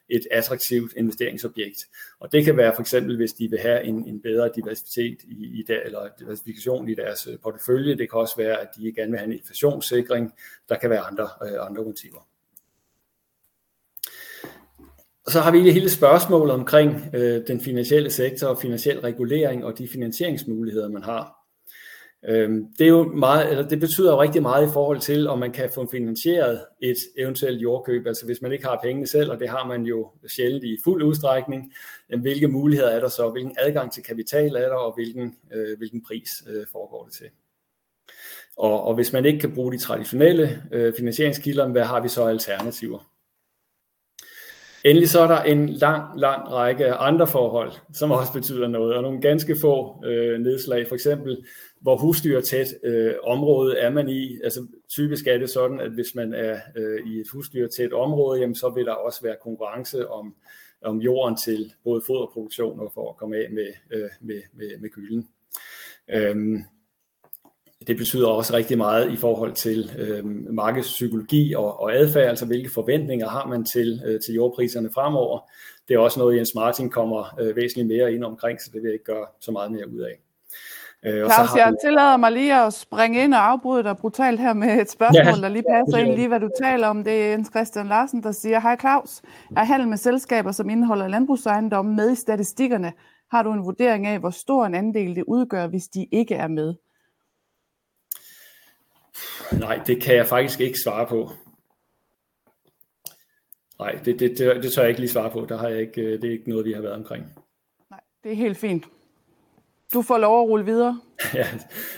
et attraktivt investeringsobjekt. Og det kan være for eksempel, hvis de vil have en, en bedre diversitet i, i der, eller diversifikation i deres øh, portefølje. Det kan også være, at de gerne vil have en inflationssikring. Der kan være andre, øh, andre motiver. Og så har vi hele spørgsmålet omkring øh, den finansielle sektor og finansiel regulering og de finansieringsmuligheder, man har. Øhm, det, er jo meget, eller det betyder jo rigtig meget i forhold til, om man kan få finansieret et eventuelt jordkøb. Altså hvis man ikke har pengene selv, og det har man jo sjældent i fuld udstrækning, hvilke muligheder er der så, hvilken adgang til kapital er der, og hvilken, øh, hvilken pris øh, foregår det til. Og, og hvis man ikke kan bruge de traditionelle øh, finansieringskilder, hvad har vi så alternativer? Endelig så er der en lang, lang række andre forhold, som også betyder noget, og nogle ganske få øh, nedslag. For eksempel, hvor husdyrtæt øh, område er man i. Altså typisk er det sådan, at hvis man er øh, i et husdyrtæt område, jamen, så vil der også være konkurrence om, om jorden til både foderproduktion og for at komme af med, øh, med, med, med gylden. Øhm, det betyder også rigtig meget i forhold til øh, markedspsykologi og, og adfærd, altså hvilke forventninger har man til, øh, til jordpriserne fremover. Det er også noget, Jens Martin kommer øh, væsentligt mere ind omkring, så det vil jeg ikke gøre så meget mere ud af. Øh, og Claus, så har jeg tillader mig lige at springe ind og afbryde dig brutalt her med et spørgsmål, ja, der lige passer ind lige, hvad du taler om. Det er Jens Christian Larsen, der siger, Hej Claus, er handel med selskaber, som indeholder landbrugsejendomme med i statistikkerne? Har du en vurdering af, hvor stor en andel det udgør, hvis de ikke er med? Nej, det kan jeg faktisk ikke svare på. Nej, det, det, det, det tør jeg ikke lige svare på. Der har jeg ikke, øh, det er ikke noget, vi har været omkring. Nej, det er helt fint. Du får lov at rulle videre. Ja,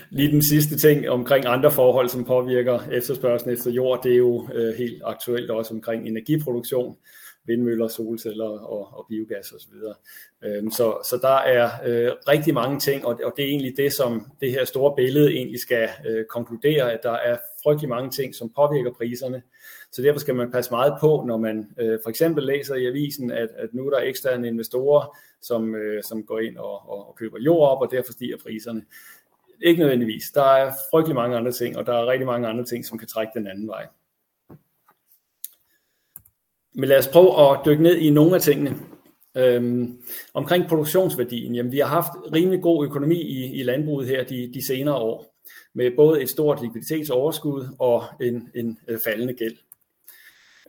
lige den sidste ting omkring andre forhold, som påvirker efterspørgselen efter jord, det er jo øh, helt aktuelt også omkring energiproduktion vindmøller, solceller og, og biogas osv. Øhm, så, så der er øh, rigtig mange ting, og, og det er egentlig det, som det her store billede egentlig skal øh, konkludere, at der er frygtelig mange ting, som påvirker priserne. Så derfor skal man passe meget på, når man øh, for eksempel læser i avisen, at, at nu er der eksterne investorer, som, øh, som går ind og, og, og køber jord op, og derfor stiger priserne. Ikke nødvendigvis. Der er frygtelig mange andre ting, og der er rigtig mange andre ting, som kan trække den anden vej. Men lad os prøve at dykke ned i nogle af tingene. Øhm, omkring produktionsværdien, jamen vi har haft rimelig god økonomi i, i landbruget her de, de senere år, med både et stort likviditetsoverskud og en, en øh, faldende gæld.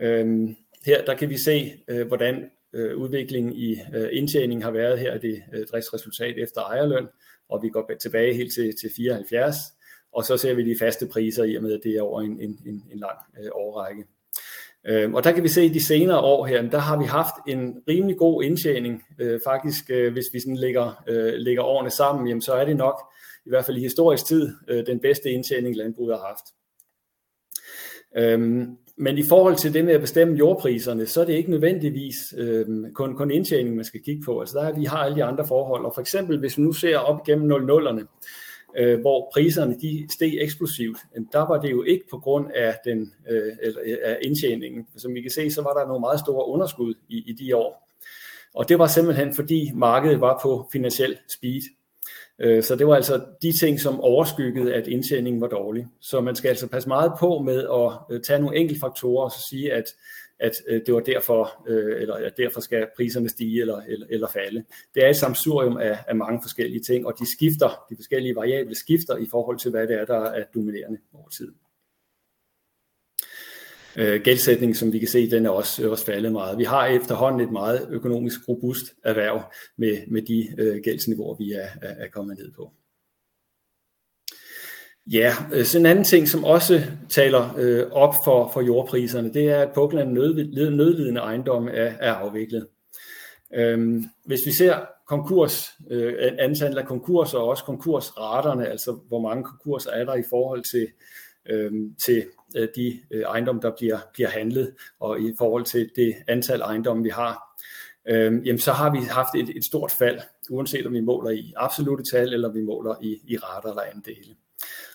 Øhm, her der kan vi se, øh, hvordan øh, udviklingen i øh, indtjening har været her, det øh, driftsresultat efter ejerløn, og vi går tilbage helt til, til 74, og så ser vi de faste priser i og med, at det er over en, en, en, en lang øh, årrække. Øh, og der kan vi se, at de senere år her, der har vi haft en rimelig god indtjening. Øh, faktisk, øh, hvis vi sådan lægger, øh, lægger årene sammen, jamen, så er det nok, i hvert fald i historisk tid, øh, den bedste indtjening, landbruget har haft. Øhm, men i forhold til det med at bestemme jordpriserne, så er det ikke nødvendigvis øh, kun, kun indtjening, man skal kigge på. Altså der er, vi har alle de andre forhold. Og for eksempel, hvis vi nu ser op gennem 00'erne, øh, hvor priserne de steg eksplosivt, der var det jo ikke på grund af, den, øh, eller, øh, af indtjeningen. Som vi kan se, så var der nogle meget store underskud i, i de år. Og det var simpelthen fordi markedet var på finansiel speed. Øh, så det var altså de ting, som overskyggede, at indtjeningen var dårlig. Så man skal altså passe meget på med at øh, tage nogle enkelte faktorer og så sige, at at øh, det var derfor, øh, eller at derfor skal priserne stige eller, eller, eller falde. Det er et samsurium af, af mange forskellige ting, og de skifter, de forskellige variable skifter i forhold til, hvad det er, der er dominerende over tid. Øh, gældsætning, som vi kan se, den er også, også faldet meget. Vi har efterhånden et meget økonomisk robust erhverv med, med de øh, gældsniveauer, vi er, er, er kommet ned på. Ja, øh, så en anden ting, som også taler øh, op for, for jordpriserne, det er, at Pukland nød, nødlidende ejendom er, er afviklet. Øhm, hvis vi ser konkurs, øh, antallet af konkurser og også konkursraterne, altså hvor mange konkurser er der i forhold til, øhm, øh, til de øh, ejendomme, der bliver, bliver handlet, og i forhold til det antal ejendomme, vi har, øh, jamen så har vi haft et, et stort fald, uanset om vi måler i absolute tal, eller vi måler i, i rater eller andele.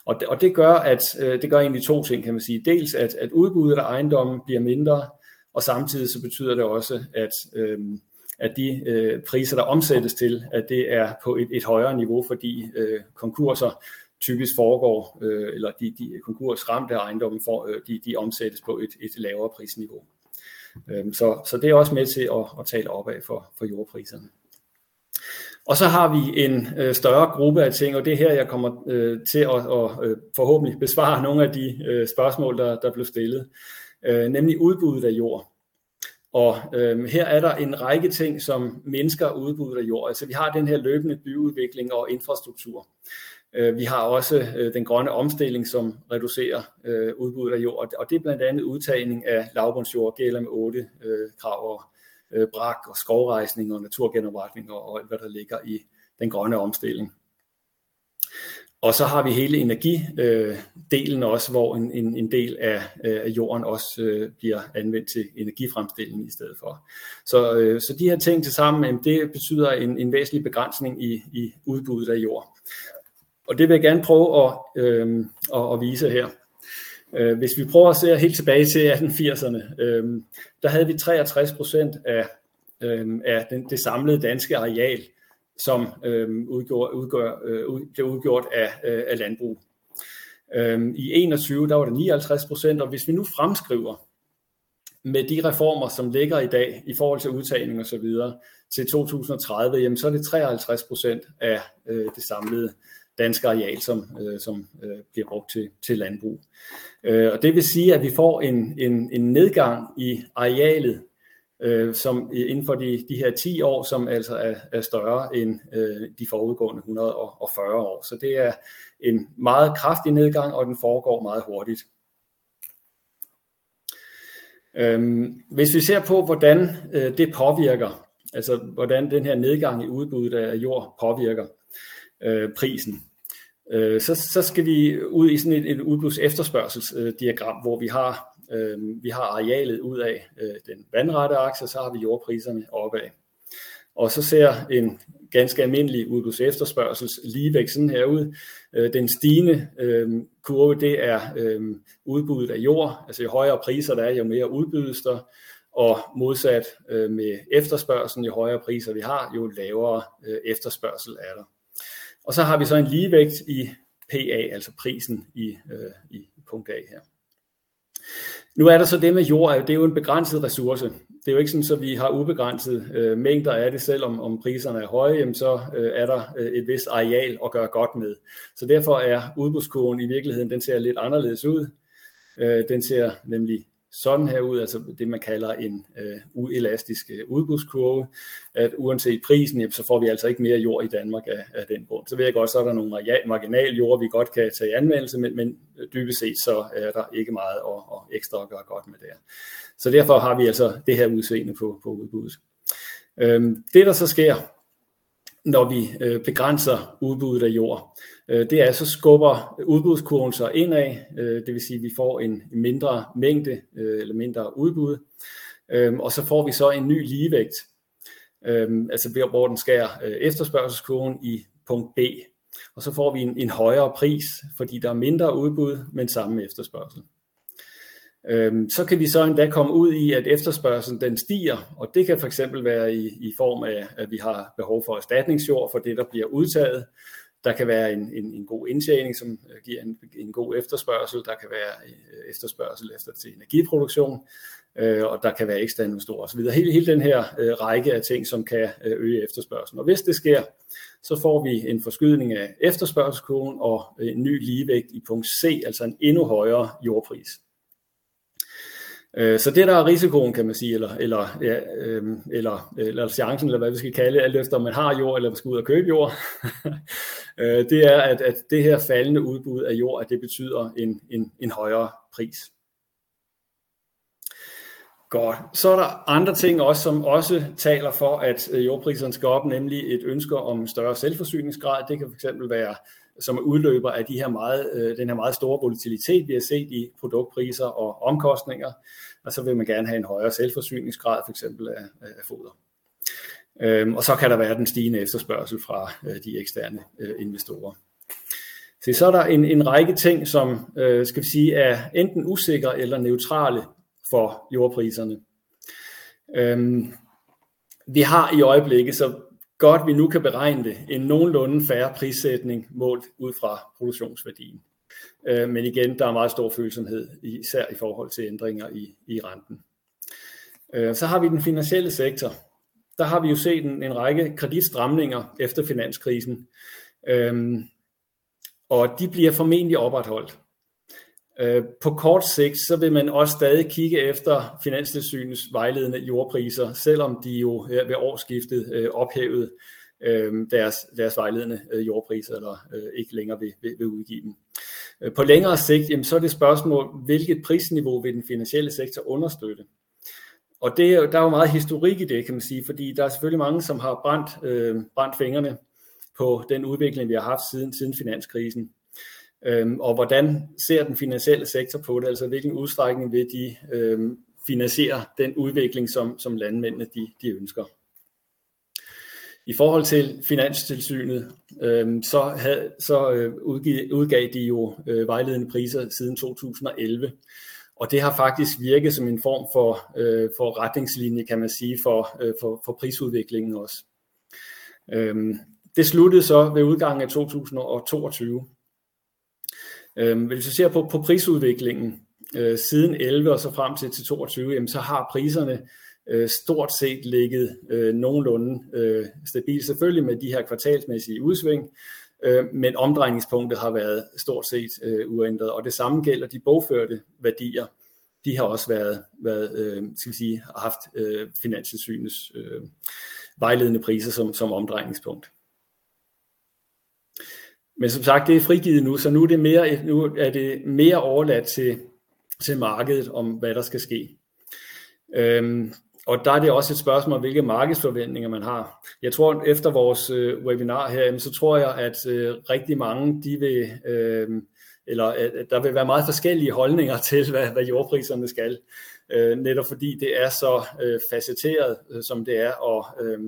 Og det, og det gør, at øh, det gør egentlig to ting, kan man sige. Dels at, at udbuddet af ejendommen bliver mindre, og samtidig så betyder det også, at, øh, at de øh, priser, der omsættes til, at det er på et, et højere niveau, fordi øh, konkurser typisk foregår, øh, eller de, de konkursramte ejendomme, for, øh, de, de omsættes på et, et lavere prisniveau. Øh, så, så det er også med til at, at tale opad for, for jordpriserne. Og så har vi en øh, større gruppe af ting, og det er her, jeg kommer øh, til at, og, øh, forhåbentlig besvare nogle af de øh, spørgsmål, der, der blev stillet, øh, nemlig udbuddet af jord. Og øh, her er der en række ting, som mennesker udbuddet af jord. Altså vi har den her løbende byudvikling og infrastruktur. Øh, vi har også øh, den grønne omstilling, som reducerer øh, udbuddet af jord, og det er blandt andet udtagning af lavbundsjord, gælder med otte øh, krav og øh, brak og skovrejsning og naturgenopretning og, og alt, hvad der ligger i den grønne omstilling. Og så har vi hele energidelen øh, også, hvor en, en, en del af, øh, af jorden også øh, bliver anvendt til energifremstilling i stedet for. Så, øh, så de her ting til sammen, det betyder en, en væsentlig begrænsning i, i udbuddet af jord. Og det vil jeg gerne prøve at, øh, at, at vise her. Øh, hvis vi prøver at se helt tilbage til 1880'erne, øh, der havde vi 63 procent af, øh, af den, det samlede danske areal, som øh, udgjorde, udgør, øh, ud, blev udgjort af, øh, af landbrug. Øh, I 21 der var det 59 procent, og hvis vi nu fremskriver med de reformer, som ligger i dag i forhold til udtagning og så videre til 2030, jamen så er det 53 procent af øh, det samlede danske areal, som, øh, som øh, bliver brugt til, til landbrug. Øh, og det vil sige, at vi får en, en, en nedgang i arealet, øh, som inden for de, de her 10 år, som altså er, er større end øh, de forudgående 140 år. Så det er en meget kraftig nedgang, og den foregår meget hurtigt. Øhm, hvis vi ser på, hvordan øh, det påvirker, altså hvordan den her nedgang i udbuddet af jord påvirker øh, prisen, øh, så, så skal vi ud i sådan et, et udbuds-efterspørgselsdiagram, hvor vi har, øh, vi har arealet ud af øh, den vandrette akse, og så har vi jordpriserne opad. Og så ser en ganske almindelig udbuds-efterspørgsels ligevægt sådan her ud. Øh, den stigende øh, kurve, det er øh, udbuddet af jord. Altså jo højere priser der er, jo mere udbydes der. Og modsat øh, med efterspørgselen, jo højere priser vi har, jo lavere øh, efterspørgsel er der. Og så har vi så en ligevægt i PA, altså prisen i, øh, i punkt A her. Nu er der så det med jord, det er jo en begrænset ressource. Det er jo ikke sådan, at vi har ubegrænset øh, mængder af det, selvom om priserne er høje, jamen så øh, er der øh, et vist areal at gøre godt med. Så derfor er udbudskurven i virkeligheden, den ser lidt anderledes ud. Øh, den ser nemlig sådan her ud, altså det man kalder en øh, uelastisk øh, udbudskurve, at uanset prisen, jamen, så får vi altså ikke mere jord i Danmark af, af den grund. Så ved jeg godt, så er der nogle marginal jord, vi godt kan tage i anvendelse, men, men øh, dybest set så er der ikke meget at, at ekstra at gøre godt med der. Så derfor har vi altså det her udseende på, på udbuddet. Øhm, det der så sker, når vi øh, begrænser udbuddet af jord, øh, det er, så skubber udbudskurven sig indad, øh, det vil sige, at vi får en mindre mængde øh, eller mindre udbud, øhm, og så får vi så en ny ligevægt, øhm, altså hvor den skærer øh, efterspørgselskurven i punkt B, og så får vi en, en højere pris, fordi der er mindre udbud, men samme efterspørgsel. Øhm, så kan vi så endda komme ud i, at efterspørgselen den stiger, og det kan for eksempel være i, i form af, at vi har behov for erstatningsjord for det, der bliver udtaget. Der kan være en, en, en god indtjening, som giver en, en god efterspørgsel. Der kan være øh, efterspørgsel efter til energiproduktion, øh, og der kan være ekstra investorer osv. Hele, hele den her øh, række af ting, som kan øh, øge efterspørgselen. Og hvis det sker, så får vi en forskydning af efterspørgselskurven og en ny ligevægt i punkt C, altså en endnu højere jordpris. Øh, så det der er risikoen, kan man sige, eller, eller, ja, øhm, øh, eller, eller chancen, eller hvad vi skal kalde det, alt efter om man har jord, eller man skal ud og købe jord, øh, det er, at, at det her faldende udbud af jord, at det betyder en, en, en højere pris. Godt. Så er der andre ting også, som også taler for, at øh, jordpriserne skal op, nemlig et ønske om større selvforsyningsgrad. Det kan fx være som er udløber af de her meget, øh, den her meget store volatilitet, vi har set i produktpriser og omkostninger, og så vil man gerne have en højere selvforsyningsgrad, for eksempel af, af foder. Øhm, og så kan der være den stigende efterspørgsel fra øh, de eksterne øh, investorer. Så, så er der en, en række ting, som øh, skal vi sige er enten usikre eller neutrale for jordpriserne. Øhm, vi har i øjeblikket, så godt vi nu kan beregne det, en nogenlunde færre prissætning målt ud fra produktionsværdien. Øh, men igen, der er meget stor følsomhed, især i forhold til ændringer i, i renten. Øh, så har vi den finansielle sektor. Der har vi jo set en, en række kreditstramninger efter finanskrisen, øhm, og de bliver formentlig opretholdt. Øh, på kort sigt, så vil man også stadig kigge efter Finanstilsynets vejledende jordpriser, selvom de jo ved årsskiftet øh, ophævede øh, deres, deres vejledende øh, jordpriser, eller øh, ikke længere vil, vil, vil udgive dem. På længere sigt, jamen, så er det spørgsmål, hvilket prisniveau vil den finansielle sektor understøtte? Og det, der er jo meget historik i det, kan man sige, fordi der er selvfølgelig mange, som har brændt, øh, brændt fingrene på den udvikling, vi har haft siden, siden finanskrisen. Øhm, og hvordan ser den finansielle sektor på det? Altså hvilken udstrækning vil de øhm, finansiere den udvikling, som, som landmændene de, de ønsker? I forhold til Finanstilsynet, øhm, så, havde, så øh, udgiv, udgav de jo øh, vejledende priser siden 2011. Og det har faktisk virket som en form for, øh, for retningslinje, kan man sige, for, øh, for, for prisudviklingen også. Øhm, det sluttede så ved udgangen af 2022. Øhm, hvis vi ser på, på prisudviklingen øh, siden 11 og så frem til, til 22, jamen, så har priserne øh, stort set ligget øh, nogenlunde øh, stabilt. Selvfølgelig med de her kvartalsmæssige udsving, øh, men omdrejningspunktet har været stort set øh, uændret. Og det samme gælder de bogførte værdier. De har også været, været øh, skal vi sige, haft øh, finanstilsynets øh, vejledende priser som, som omdrejningspunkt. Men som sagt, det er frigivet nu, så nu er det mere, nu er det mere overladt til, til markedet om, hvad der skal ske. Øhm, og der er det også et spørgsmål om, hvilke markedsforventninger man har. Jeg tror, efter vores øh, webinar her, så tror jeg, at øh, rigtig mange, de vil, øhm, øh, eller at der vil være meget forskellige holdninger til, hvad, hvad jordpriserne skal. Øh, netop fordi det er så øh, facetteret, øh, som det er, og øh,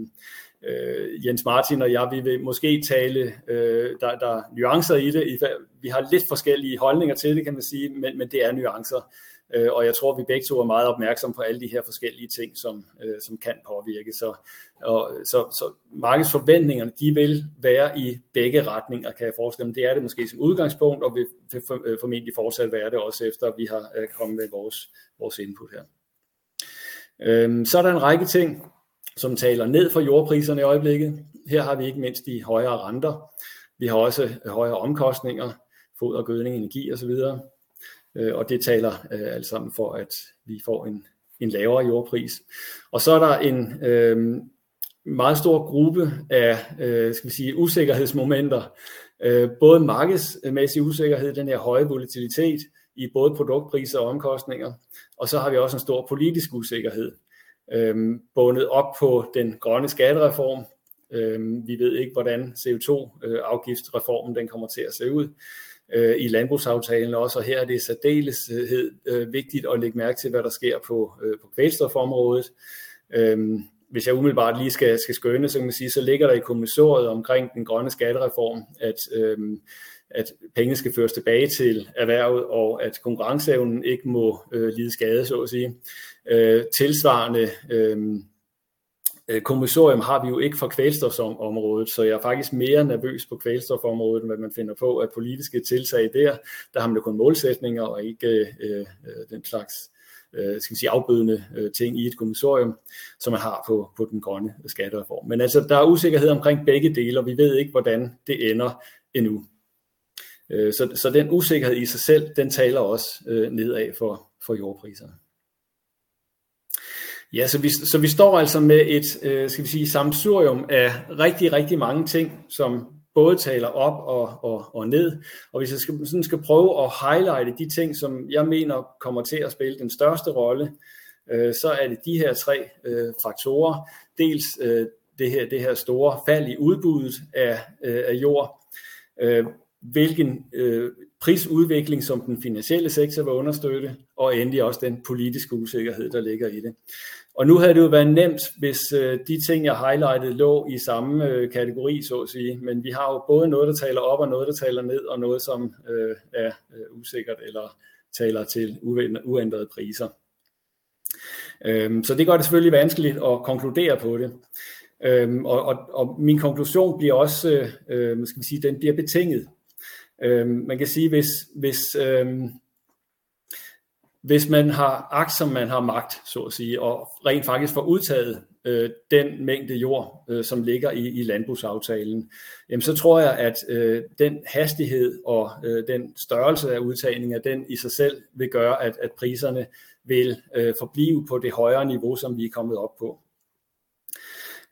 øh, Jens Martin og jeg, vi vil måske tale, øh, der, der er nuancer i det. Vi har lidt forskellige holdninger til det, kan man sige, men, men det er nuancer. Øh, og jeg tror, vi begge to er meget opmærksom på alle de her forskellige ting, som, øh, som kan påvirke. Så, og, så, så markedsforventningerne, de vil være i begge retninger, kan jeg forestille mig. Det er det måske som udgangspunkt, og vil øh, formentlig fortsat være det også efter, at vi har øh, kommet med vores, vores input her. Øh, så er der en række ting, som taler ned for jordpriserne i øjeblikket. Her har vi ikke mindst de højere renter. Vi har også øh, højere omkostninger, foder, gødning, energi osv. Øh, og det taler øh, alt sammen for, at vi får en, en lavere jordpris. Og så er der en øh, meget stor gruppe af øh, skal vi sige, usikkerhedsmomenter. Øh, både markedsmæssig usikkerhed, den her høje volatilitet i både produktpriser og omkostninger. Og så har vi også en stor politisk usikkerhed øh, bundet op på den grønne skattereform. Øh, vi ved ikke, hvordan CO2-afgiftsreformen øh, den kommer til at se ud øh, i landbrugsaftalen også, og her er det særdeles øh, vigtigt at lægge mærke til, hvad der sker på, øh, på kvælstofområdet. Øh, hvis jeg umiddelbart lige skal, skal skønne, så kan man sige, så ligger der i kommissoriet omkring den grønne skattereform, at, øh, at pengene skal føres tilbage til erhvervet, og at konkurrenceevnen ikke må øh, lide skade, så at sige. Øh, tilsvarende øhm, øh, kommissorium har vi jo ikke for kvælstofområdet, så jeg er faktisk mere nervøs på kvælstofområdet, end hvad man finder på af politiske tiltag der. Der har man jo kun målsætninger og ikke øh, øh, den slags øh, skal sige, afbødende øh, ting i et kommissorium, som man har på, på den grønne skattereform. Men altså, der er usikkerhed omkring begge dele, og vi ved ikke, hvordan det ender endnu. Øh, så, så den usikkerhed i sig selv, den taler også øh, nedad for, for jordpriserne. Ja, så vi, så vi står altså med et, øh, skal vi sige, samsurium af rigtig, rigtig mange ting, som både taler op og, og, og ned. Og hvis jeg skal, sådan skal prøve at highlighte de ting, som jeg mener kommer til at spille den største rolle, øh, så er det de her tre øh, faktorer. Dels øh, det, her, det her store fald i udbuddet af, øh, af jord, øh, hvilken øh, prisudvikling, som den finansielle sektor vil understøtte, og endelig også den politiske usikkerhed, der ligger i det. Og nu havde det jo været nemt, hvis øh, de ting, jeg highlightede, lå i samme øh, kategori, så at sige. Men vi har jo både noget, der taler op, og noget, der taler ned, og noget, som øh, er øh, usikkert eller taler til uændrede priser. Øhm, så det gør det selvfølgelig vanskeligt at konkludere på det. Øhm, og, og, og min konklusion bliver også, øh, skal man sige, den bliver betinget. Øhm, man kan sige, hvis, hvis, øh, hvis man har akt, som man har magt, så at sige, og rent faktisk får udtaget øh, den mængde jord, øh, som ligger i, i landbrugsaftalen, jamen så tror jeg, at øh, den hastighed og øh, den størrelse af udtagningen, den i sig selv vil gøre, at, at priserne vil øh, forblive på det højere niveau, som vi er kommet op på.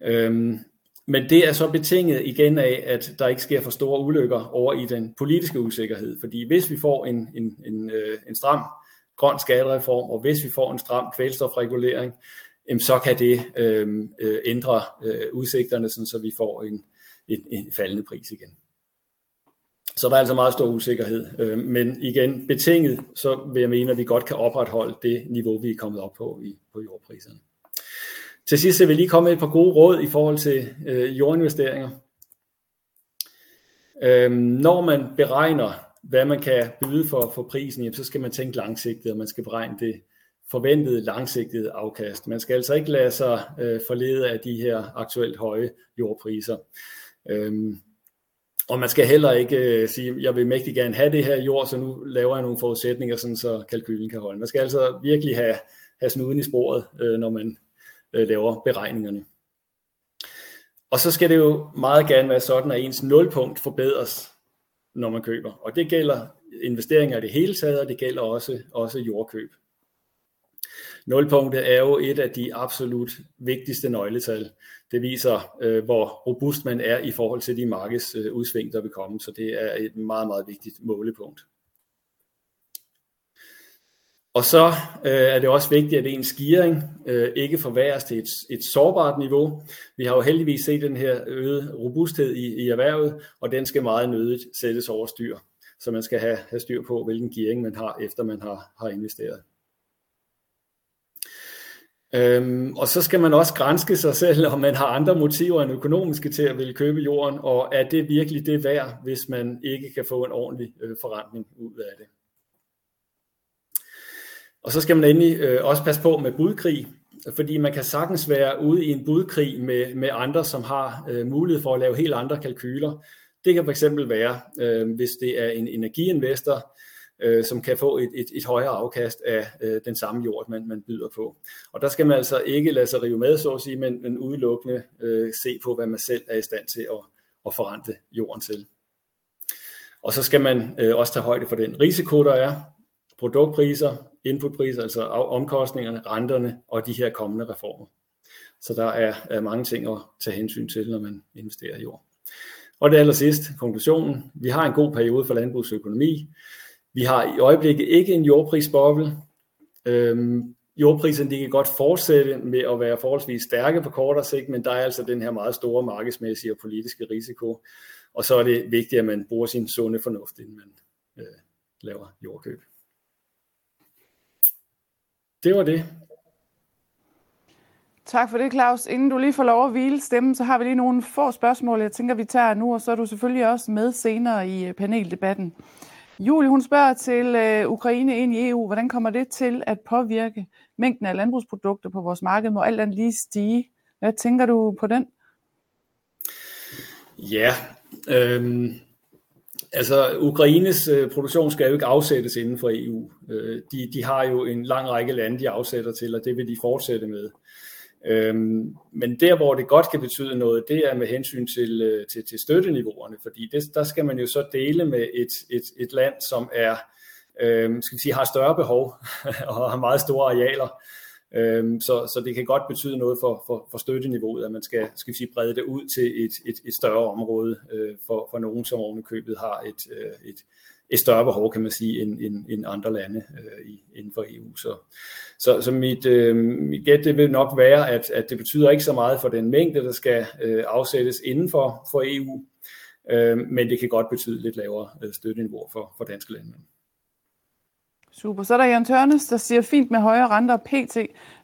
Øhm, men det er så betinget igen af, at der ikke sker for store ulykker over i den politiske usikkerhed. Fordi hvis vi får en, en, en, øh, en stram grøn skattereform, og hvis vi får en stram kvælstofregulering, så kan det øhm, øh, ændre øh, udsigterne, sådan, så vi får en, en, en faldende pris igen. Så der er altså meget stor usikkerhed. Øh, men igen, betinget, så vil jeg mene, at vi godt kan opretholde det niveau, vi er kommet op på i, på jordpriserne. Til sidst vil jeg lige komme med et par gode råd i forhold til øh, jordinvesteringer. Øh, når man beregner, hvad man kan byde for, for prisen, jamen, så skal man tænke langsigtet, og man skal beregne det forventede langsigtede afkast. Man skal altså ikke lade sig øh, forlede af de her aktuelt høje jordpriser. Øhm, og man skal heller ikke øh, sige, jeg vil mægtig gerne have det her jord, så nu laver jeg nogle forudsætninger, sådan så kalkylen kan holde. Man skal altså virkelig have, have snuden i sporet, øh, når man øh, laver beregningerne. Og så skal det jo meget gerne være sådan, at ens nulpunkt forbedres, når man køber. Og det gælder investeringer i det hele taget, og det gælder også, også jordkøb. Nulpunktet er jo et af de absolut vigtigste nøgletal. Det viser, øh, hvor robust man er i forhold til de markedsudsving, der vil komme. Så det er et meget, meget vigtigt målepunkt. Og så øh, er det også vigtigt, at ens gearing øh, ikke forværres til et, et sårbart niveau. Vi har jo heldigvis set den her øgede robusthed i, i erhvervet, og den skal meget nødigt sættes over styr. Så man skal have, have styr på, hvilken gearing man har, efter man har, har investeret. Øhm, og så skal man også grænske sig selv, om man har andre motiver end økonomiske til at ville købe jorden, og er det virkelig det værd, hvis man ikke kan få en ordentlig øh, forretning ud af det. Og så skal man endelig øh, også passe på med budkrig, fordi man kan sagtens være ude i en budkrig med, med andre, som har øh, mulighed for at lave helt andre kalkyler. Det kan fx være, øh, hvis det er en energiinvestor, øh, som kan få et, et, et højere afkast af øh, den samme jord, man, man byder på. Og der skal man altså ikke lade sig rive med, så at sige, men, men udelukkende øh, se på, hvad man selv er i stand til at, at forrente jorden til. Og så skal man øh, også tage højde for den risiko, der er, produktpriser, inputpriser, altså omkostningerne, renterne og de her kommende reformer. Så der er, er mange ting at tage hensyn til, når man investerer i jord. Og det aller sidste, konklusionen. Vi har en god periode for landbrugsøkonomi. Vi har i øjeblikket ikke en jordprisboble. Øhm, jordpriserne de kan godt fortsætte med at være forholdsvis stærke på kortere sigt, men der er altså den her meget store markedsmæssige og politiske risiko. Og så er det vigtigt, at man bruger sin sunde fornuft, inden man øh, laver jordkøb. Det var det. Tak for det, Claus. Inden du lige får lov at hvile stemmen, så har vi lige nogle få spørgsmål, jeg tænker, vi tager nu, og så er du selvfølgelig også med senere i øh, paneldebatten. Julie, hun spørger til øh, Ukraine ind i EU. Hvordan kommer det til at påvirke mængden af landbrugsprodukter på vores marked? Må alt andet lige stige? Hvad tænker du på den? Ja, øhm, altså Ukraines øh, produktion skal jo ikke afsættes inden for EU. Øh, de, de har jo en lang række lande, de afsætter til, og det vil de fortsætte med. Øhm, men der, hvor det godt kan betyde noget, det er med hensyn til, øh, til, til støtteniveauerne, fordi det, der skal man jo så dele med et, et, et land, som er, øh, skal vi sige, har større behov og har meget store arealer. Øhm, så, så det kan godt betyde noget for, for, for støtteniveauet, at man skal, skal vi sige, brede det ud til et, et, et større område øh, for, for nogen, som ovenikøbet har et, øh, et, et større behov, kan man sige, end, end, end andre lande øh, i, inden for EU. Så, så, så mit, øh, mit gæt det vil nok være, at, at det betyder ikke så meget for den mængde, der skal øh, afsættes inden for, for EU, øh, men det kan godt betyde lidt lavere øh, støtteniveau for, for danske landmænd. Super. Så er der Jan Tørnes, der siger fint med højere renter og PT,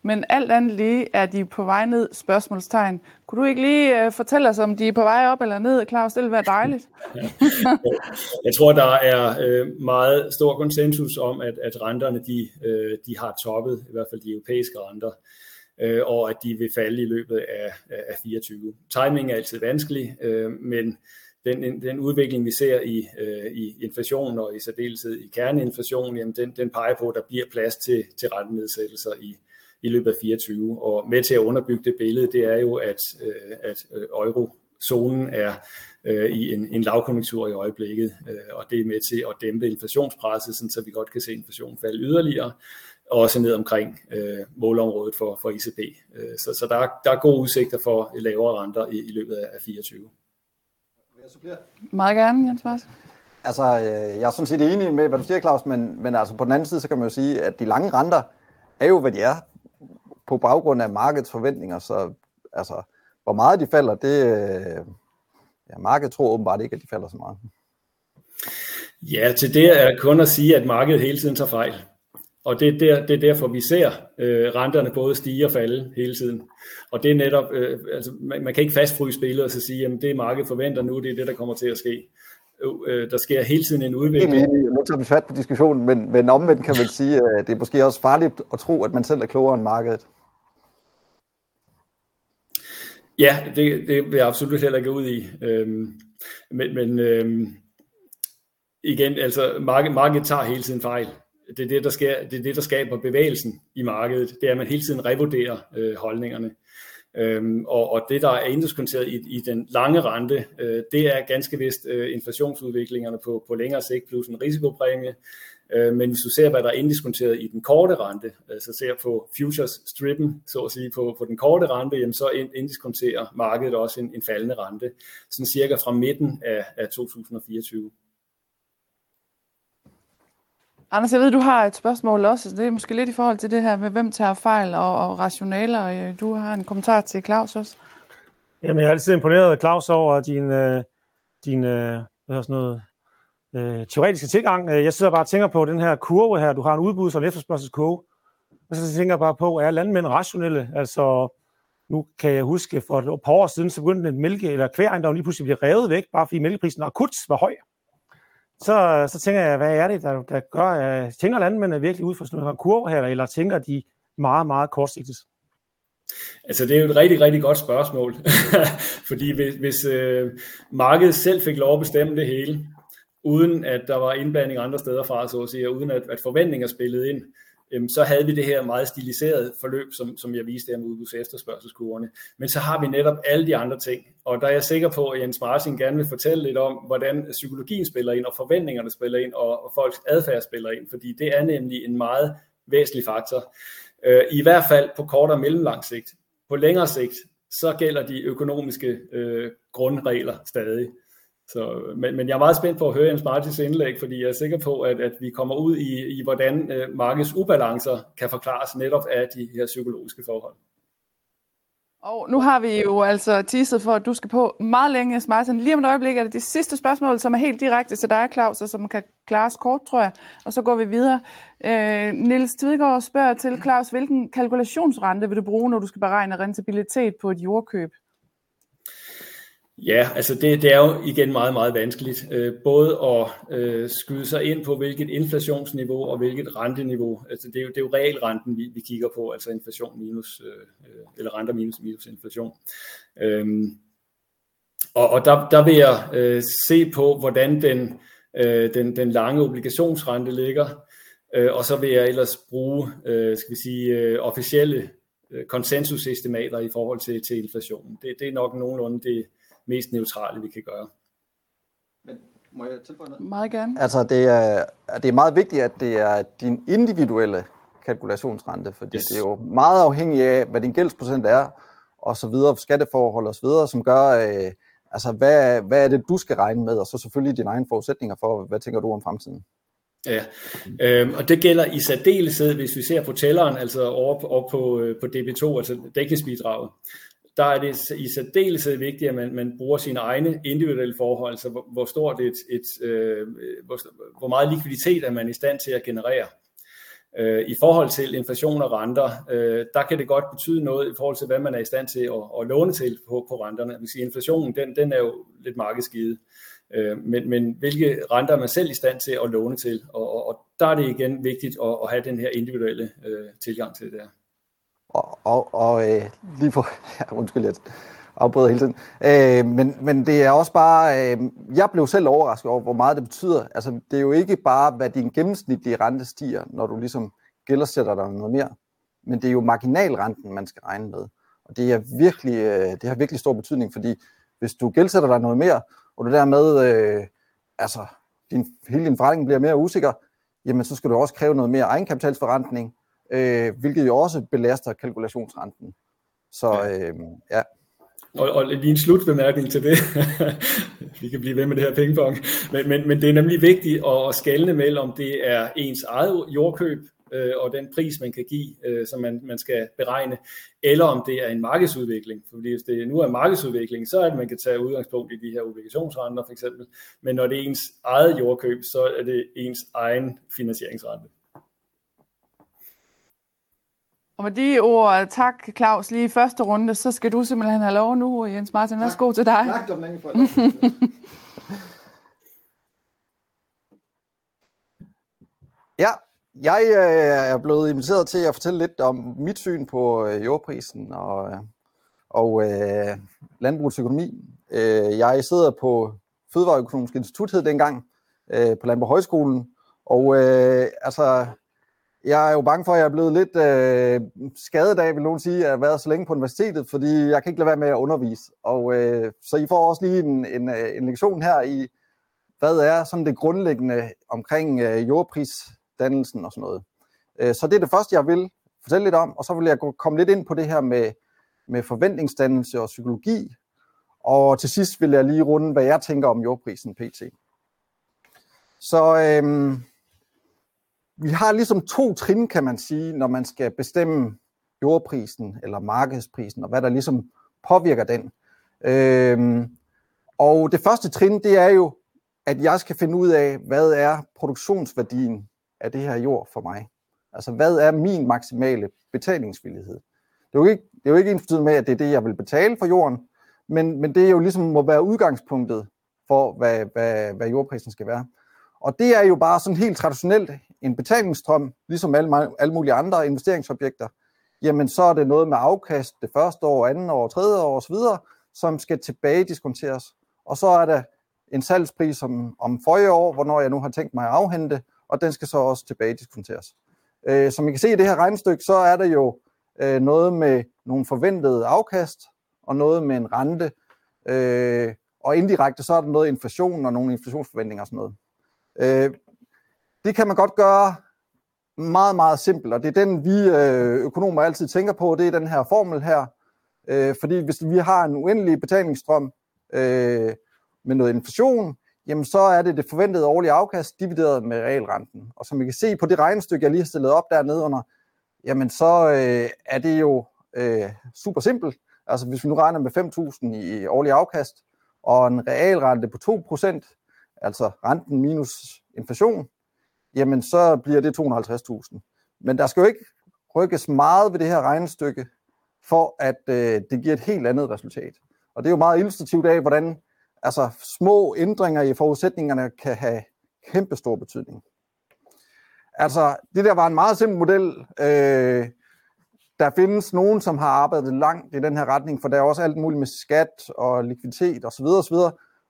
men alt andet lige er de på vej ned, spørgsmålstegn. Kunne du ikke lige uh, fortælle os, om de er på vej op eller ned, Claus? Det ville være dejligt. Jeg tror, der er øh, meget stor konsensus om, at, at renterne de, øh, de har toppet, i hvert fald de europæiske renter, øh, og at de vil falde i løbet af, af 24. Timing er altid vanskelig, øh, men den, den udvikling, vi ser i, øh, i inflationen og i særdeleshed i kerneinflation, jamen den, den peger på, at der bliver plads til, til rentenedsættelser i, i løbet af 24. Og med til at underbygge det billede, det er jo, at, øh, at øh, eurozonen er øh, i en, en lavkonjunktur i øjeblikket, øh, og det er med til at dæmpe inflationspresset, sådan, så vi godt kan se inflationen falde yderligere, og også ned omkring øh, målområdet for, for ECB. Øh, så så der, er, der er gode udsigter for lavere renter i, i løbet af 24 jeg supplere? Meget gerne, Jens Mars. Altså, øh, jeg er sådan set enig med, hvad du siger, Claus, men, men altså på den anden side, så kan man jo sige, at de lange renter er jo, hvad de er, på baggrund af markedets forventninger, så altså, hvor meget de falder, det, øh, ja, markedet tror åbenbart ikke, at de falder så meget. Ja, til det er kun at sige, at markedet hele tiden tager fejl. Og det er, der, det er derfor, vi ser øh, renterne både stige og falde hele tiden. Og det er netop, øh, altså, man, man kan ikke fastfryse billedet og så sige, at det markedet forventer nu, det er det, der kommer til at ske. Øh, der sker hele tiden en udvikling. Nu tager vi fat på diskussionen, men, men omvendt kan man sige, at det er måske også farligt at tro, at man selv er klogere end markedet. Ja, det, det vil jeg absolut heller ikke ud i. Øhm, men men øhm, igen, altså markedet, markedet tager hele tiden fejl det er det, der sker, det er det, der skaber bevægelsen i markedet. Det er, at man hele tiden revurderer øh, holdningerne. Øhm, og, og det, der er inddiskonteret i, i den lange rente, øh, det er ganske vist øh, inflationsudviklingerne på, på længere sigt plus en risikopræmie. Øh, men hvis du ser, hvad der er inddiskonteret i den korte rente, altså så ser på futures strippen, så at sige, på, på den korte rente, jamen så inddiskonterer markedet også en, en faldende rente, sådan cirka fra midten af, af 2024. Anders, jeg ved, du har et spørgsmål også. Det er måske lidt i forhold til det her med, hvem tager fejl og, og rationaler. Øh, du har en kommentar til Claus også. Jamen, jeg er altid imponeret af Claus over din, øh, din øh, hvad sådan noget, øh, teoretiske tilgang. Øh, jeg sidder bare og tænker på den her kurve her. Du har en udbud som efterspørgselskurve. Og så tænker jeg bare på, er landmænd rationelle? Altså, nu kan jeg huske, for et par år siden, så begyndte en mælke- eller kværejendom lige pludselig blive revet væk, bare fordi mælkeprisen akut var høj så, så tænker jeg, hvad er det, der, der gør, at tænker landmændene virkelig ud fra sådan en kurve her, eller tænker de meget, meget kortsigtet? Altså det er jo et rigtig, rigtig godt spørgsmål, fordi hvis, hvis øh, markedet selv fik lov at bestemme det hele, uden at der var indblanding andre steder fra, så at sige, og uden at, at forventninger spillede ind, øhm, så havde vi det her meget stiliserede forløb, som, som jeg viste her med udbuds efterspørgselskurvene. Men så har vi netop alle de andre ting, og der er jeg sikker på, at Jens Martin gerne vil fortælle lidt om, hvordan psykologien spiller ind, og forventningerne spiller ind, og, og folks adfærd spiller ind, fordi det er nemlig en meget væsentlig faktor. Øh, I hvert fald på kort og mellemlang sigt. På længere sigt, så gælder de økonomiske øh, grundregler stadig. Så, men, men jeg er meget spændt på at høre Jens Martins indlæg, fordi jeg er sikker på, at, at vi kommer ud i, i hvordan øh, markedets ubalancer kan forklares netop af de her psykologiske forhold. Og nu har vi jo altså teaset for, at du skal på meget længe, Jens Martin. Lige om et øjeblik er det de sidste spørgsmål, som er helt direkte til dig, Claus, og som kan klares kort, tror jeg. Og så går vi videre. Øh, Niels Tvidgaard spørger til, Claus, hvilken kalkulationsrente vil du bruge, når du skal beregne rentabilitet på et jordkøb? Ja, altså det, det er jo igen meget, meget vanskeligt. Øh, både at øh, skyde sig ind på, hvilket inflationsniveau og hvilket renteniveau. Altså det er jo, det er jo realrenten, vi, vi kigger på, altså inflation minus, øh, øh, eller renter minus minus inflation. Øhm, og og der, der vil jeg øh, se på, hvordan den, øh, den, den lange obligationsrente ligger, øh, og så vil jeg ellers bruge, øh, skal vi sige, øh, officielle øh, konsensusestimater i forhold til, til inflationen. Det, det er nok nogenlunde det, mest neutrale, vi kan gøre. Men må jeg tilføje noget? Meget gerne. Altså, det er, det er meget vigtigt, at det er din individuelle kalkulationsrente, fordi yes. det er jo meget afhængigt af, hvad din gældsprocent er, og så videre, skatteforhold og så videre, som gør, øh, altså, hvad, hvad er det, du skal regne med, og så selvfølgelig dine egne forudsætninger for, hvad tænker du om fremtiden? Ja, øhm, og det gælder i særdeleshed, hvis vi ser på tælleren, altså over, over på, øh, på DB2, altså dækningsbidraget der er det i særdeleshed vigtigt, at man, man bruger sine egne individuelle forhold, så hvor, hvor stort et, et øh, hvor, hvor meget likviditet er man i stand til at generere. Øh, I forhold til inflation og renter, øh, der kan det godt betyde noget i forhold til, hvad man er i stand til at, at låne til på, på renterne. Hvis inflationen, den, den er jo lidt markedsgivet. Øh, men, men hvilke renter er man selv i stand til at låne til? Og, og, og der er det igen vigtigt at, at have den her individuelle øh, tilgang til det der. Og, og, og øh, lige på... ja, undskyld, jeg afbryder hele tiden. Øh, men, men det er også bare, øh, jeg blev selv overrasket over, hvor meget det betyder. Altså, det er jo ikke bare, hvad din gennemsnitlige rente stiger, når du ligesom gældersætter dig noget mere, men det er jo marginalrenten, man skal regne med. Og det, er virkelig, øh, det har virkelig stor betydning, fordi hvis du gældsætter dig noget mere, og du dermed, øh, altså, din, hele din forretning bliver mere usikker, jamen så skal du også kræve noget mere egenkapitalsforrentning, øh, hvilket jo også belaster kalkulationsrenten. Så øh, ja. Og, og lige en slutbemærkning til det. Vi kan blive ved med det her pingpong. Men, men, men det er nemlig vigtigt at skalne mellem, om det er ens eget jordkøb, øh, og den pris, man kan give, øh, som man, man skal beregne, eller om det er en markedsudvikling. Fordi hvis det nu er markedsudvikling, så er det, man kan tage udgangspunkt i de her obligationsrenter for eksempel. Men når det er ens eget jordkøb, så er det ens egen finansieringsrente. Og med de ord, tak Claus, lige i første runde, så skal du simpelthen have lov nu, Jens Martin. Værsgo til dig. Tak, Dominique, for Ja, jeg øh, er blevet inviteret til at fortælle lidt om mit syn på øh, jordprisen og, og øh, landbrugets økonomi. Øh, jeg sidder på Fødevareøkonomisk Institut hed dengang øh, på Landbrug Højskolen, og øh, altså, jeg er jo bange for, at jeg er blevet lidt øh, skadet af, vil nogen sige, at jeg har været så længe på universitetet, fordi jeg kan ikke lade være med at undervise. Og øh, så I får også lige en, en, øh, en lektion her i, hvad er sådan det grundlæggende omkring øh, jordprisdannelsen og sådan noget. Øh, så det er det første, jeg vil fortælle lidt om, og så vil jeg komme lidt ind på det her med, med forventningsdannelse og psykologi, og til sidst vil jeg lige runde, hvad jeg tænker om jordprisen pt. Så Øh, vi har ligesom to trin, kan man sige, når man skal bestemme jordprisen eller markedsprisen, og hvad der ligesom påvirker den. Øhm, og det første trin, det er jo, at jeg skal finde ud af, hvad er produktionsværdien af det her jord for mig? Altså, hvad er min maksimale betalingsvillighed? Det er jo ikke, det er jo ikke ens med, at det er det, jeg vil betale for jorden, men, men det er jo ligesom må være udgangspunktet for, hvad, hvad, hvad jordprisen skal være. Og det er jo bare sådan helt traditionelt en betalingsstrøm, ligesom alle, alle mulige andre investeringsobjekter. Jamen, så er det noget med afkast det første år, andet år, tredje år osv., som skal tilbage diskonteres. Og så er der en salgspris om, om forrige år, hvornår jeg nu har tænkt mig at afhente, og den skal så også tilbage diskonteres. Øh, som I kan se i det her regnestykke, så er der jo øh, noget med nogle forventede afkast, og noget med en rente, øh, og indirekte så er der noget inflation og nogle inflationsforventninger og sådan noget. Øh, det kan man godt gøre meget, meget simpelt, og det er den, vi øh, økonomer altid tænker på, det er den her formel her. Øh, fordi hvis vi har en uendelig betalingsstrøm øh, med noget inflation, jamen så er det det forventede årlige afkast divideret med realrenten. Og som I kan se på det regnestykke, jeg lige har stillet op dernede under, jamen så øh, er det jo øh, super simpelt. Altså hvis vi nu regner med 5.000 i årlig afkast, og en realrente på 2%, altså renten minus inflation, jamen så bliver det 250.000. Men der skal jo ikke rykkes meget ved det her regnestykke, for at øh, det giver et helt andet resultat. Og det er jo meget illustrativt af, hvordan altså små ændringer i forudsætningerne kan have kæmpe stor betydning. Altså, det der var en meget simpel model. Øh, der findes nogen, som har arbejdet langt i den her retning, for der er også alt muligt med skat og likviditet osv. osv.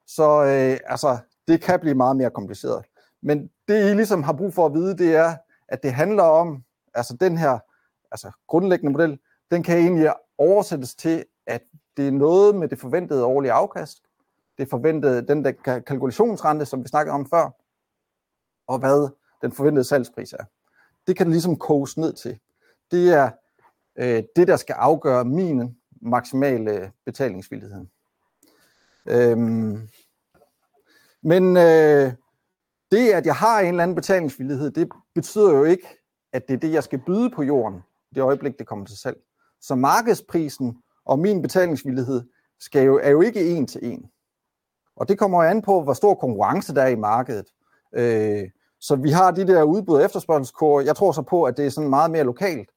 Så øh, altså, det kan blive meget mere kompliceret. Men det, I ligesom har brug for at vide, det er, at det handler om, altså den her altså grundlæggende model, den kan egentlig oversættes til, at det er noget med det forventede årlige afkast, det forventede, den der kalkulationsrente, som vi snakkede om før, og hvad den forventede salgspris er. Det kan det ligesom koges ned til. Det er øh, det, der skal afgøre min maksimale øh, betalingsvillighed. Øhm, men øh, det, at jeg har en eller anden betalingsvillighed, det betyder jo ikke, at det er det, jeg skal byde på jorden, det øjeblik, det kommer til salg. Så markedsprisen og min betalingsvillighed skal jo, er jo ikke en til en. Og det kommer an på, hvor stor konkurrence der er i markedet. Øh, Så vi har de der udbud- og efterspørgselskår. Jeg tror så på, at det er sådan meget mere lokalt.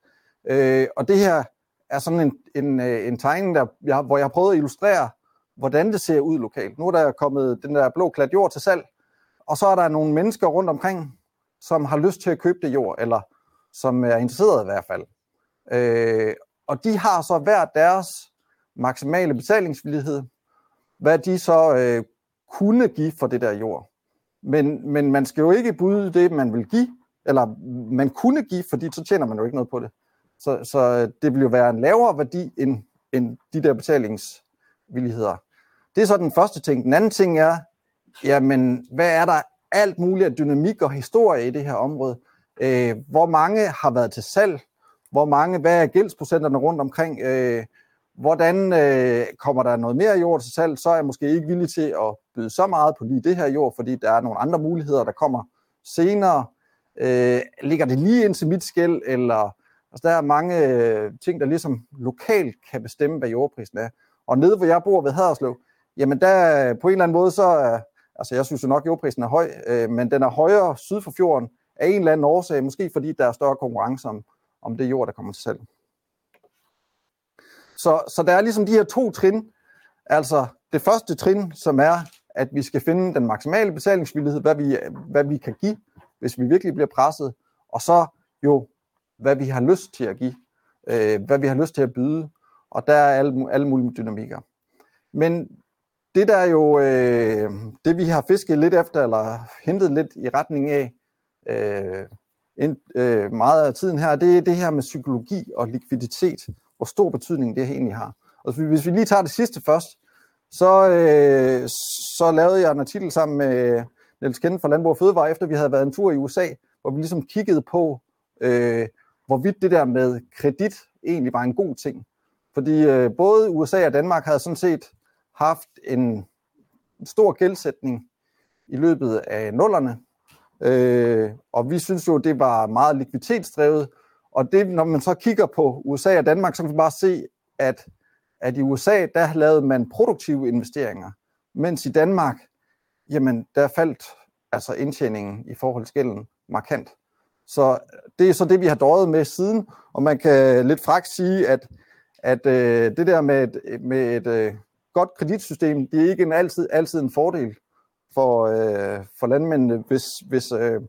Øh, og det her er sådan en, en, øh, en tegning, der, jeg, hvor jeg har prøvet at illustrere, hvordan det ser ud lokalt. Nu er der kommet den der blå klat jord til salg, og så er der nogle mennesker rundt omkring, som har lyst til at købe det jord, eller som er interesseret i hvert fald. Øh, og de har så hver deres maksimale betalingsvillighed, hvad de så øh, kunne give for det der jord. Men, men man skal jo ikke byde det, man vil give, eller man kunne give, fordi så tjener man jo ikke noget på det. Så, så øh, det vil jo være en lavere værdi end, end de der betalings betalingsvilligheder. Det er så den første ting. Den anden ting er, jamen, hvad er der alt muligt af dynamik og historie i det her område? Øh, hvor mange har været til salg? Hvor mange, hvad er gældsprocenterne rundt omkring? Øh, hvordan øh, kommer der noget mere jord til salg? Så er jeg måske ikke villig til at byde så meget på lige det her jord, fordi der er nogle andre muligheder, der kommer senere. Øh, ligger det lige ind til mit skæld, eller altså, der er mange øh, ting, der ligesom lokalt kan bestemme, hvad jordprisen er. Og nede, hvor jeg bor ved Haderslev, jamen der på en eller anden måde, så altså jeg synes jo nok, at jordprisen er høj, øh, men den er højere syd for fjorden af en eller anden årsag, måske fordi der er større konkurrence om, om det jord, der kommer til salg. Så, så der er ligesom de her to trin. Altså det første trin, som er, at vi skal finde den maksimale betalingsvillighed, hvad vi, hvad vi kan give, hvis vi virkelig bliver presset, og så jo, hvad vi har lyst til at give, øh, hvad vi har lyst til at byde, og der er alle, alle mulige dynamikker. Men det der er jo, øh, det vi har fisket lidt efter, eller hentet lidt i retning af, øh, ind, øh, meget af tiden her, det er det her med psykologi og likviditet, hvor stor betydning det egentlig har. Og hvis vi lige tager det sidste først, så, øh, så lavede jeg en artikel sammen med Niels Kende fra Landbrug og Fødevare, efter vi havde været en tur i USA, hvor vi ligesom kiggede på, øh, hvorvidt det der med kredit egentlig var en god ting. Fordi øh, både USA og Danmark havde sådan set haft en stor gældsætning i løbet af nullerne, øh, og vi synes jo, det var meget likviditetsdrevet, og det, når man så kigger på USA og Danmark, så kan man bare se, at, at i USA, der lavede man produktive investeringer, mens i Danmark, jamen, der faldt altså indtjeningen i forhold til gælden markant. Så det er så det, vi har døjet med siden, og man kan lidt frakt sige, at, at øh, det der med et, med et øh, godt kreditsystem, det er ikke en altid, altid en fordel for, øh, for landmændene, hvis, hvis, øh,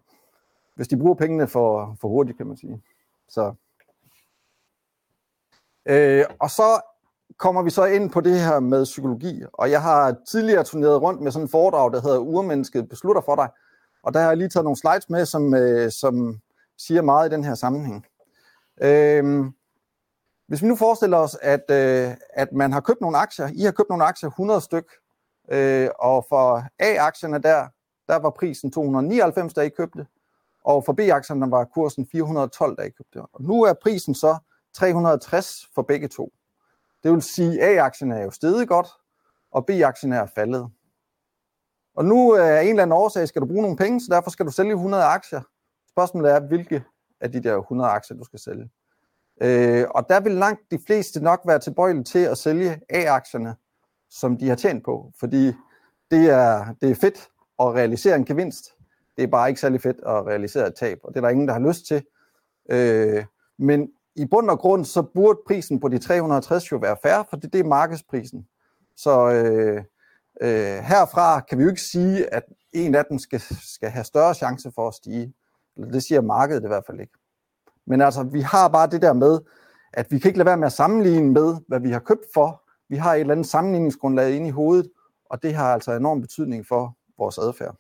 hvis de bruger pengene for, for hurtigt, kan man sige. Så. Øh, og så kommer vi så ind på det her med psykologi, og jeg har tidligere turneret rundt med sådan en foredrag, der hedder Urmennesket beslutter for dig, og der har jeg lige taget nogle slides med, som, øh, som siger meget i den her sammenhæng. Øh, hvis vi nu forestiller os, at, øh, at man har købt nogle aktier, I har købt nogle aktier, 100 styk, øh, og for A-aktierne der, der var prisen 299, da I købte, og for B-aktierne var kursen 412, da I købte. Og nu er prisen så 360 for begge to. Det vil sige, at A-aktien er jo steget godt, og B-aktien er faldet. Og nu øh, er en eller anden årsag, skal du bruge nogle penge, så derfor skal du sælge 100 aktier. Spørgsmålet er, hvilke af de der 100 aktier, du skal sælge. Øh, og der vil langt de fleste nok være tilbøjelige til at sælge A-aktierne, som de har tjent på, fordi det er, det er fedt at realisere en gevinst. Det er bare ikke særlig fedt at realisere et tab, og det er der ingen, der har lyst til. Øh, men i bund og grund, så burde prisen på de 360 jo være færre, for det, det er markedsprisen. Så øh, øh, herfra kan vi jo ikke sige, at en af dem skal, skal have større chance for at stige. Det siger markedet i hvert fald ikke. Men altså, vi har bare det der med, at vi kan ikke lade være med at sammenligne med, hvad vi har købt for. Vi har et eller andet sammenligningsgrundlag inde i hovedet, og det har altså enorm betydning for vores adfærd.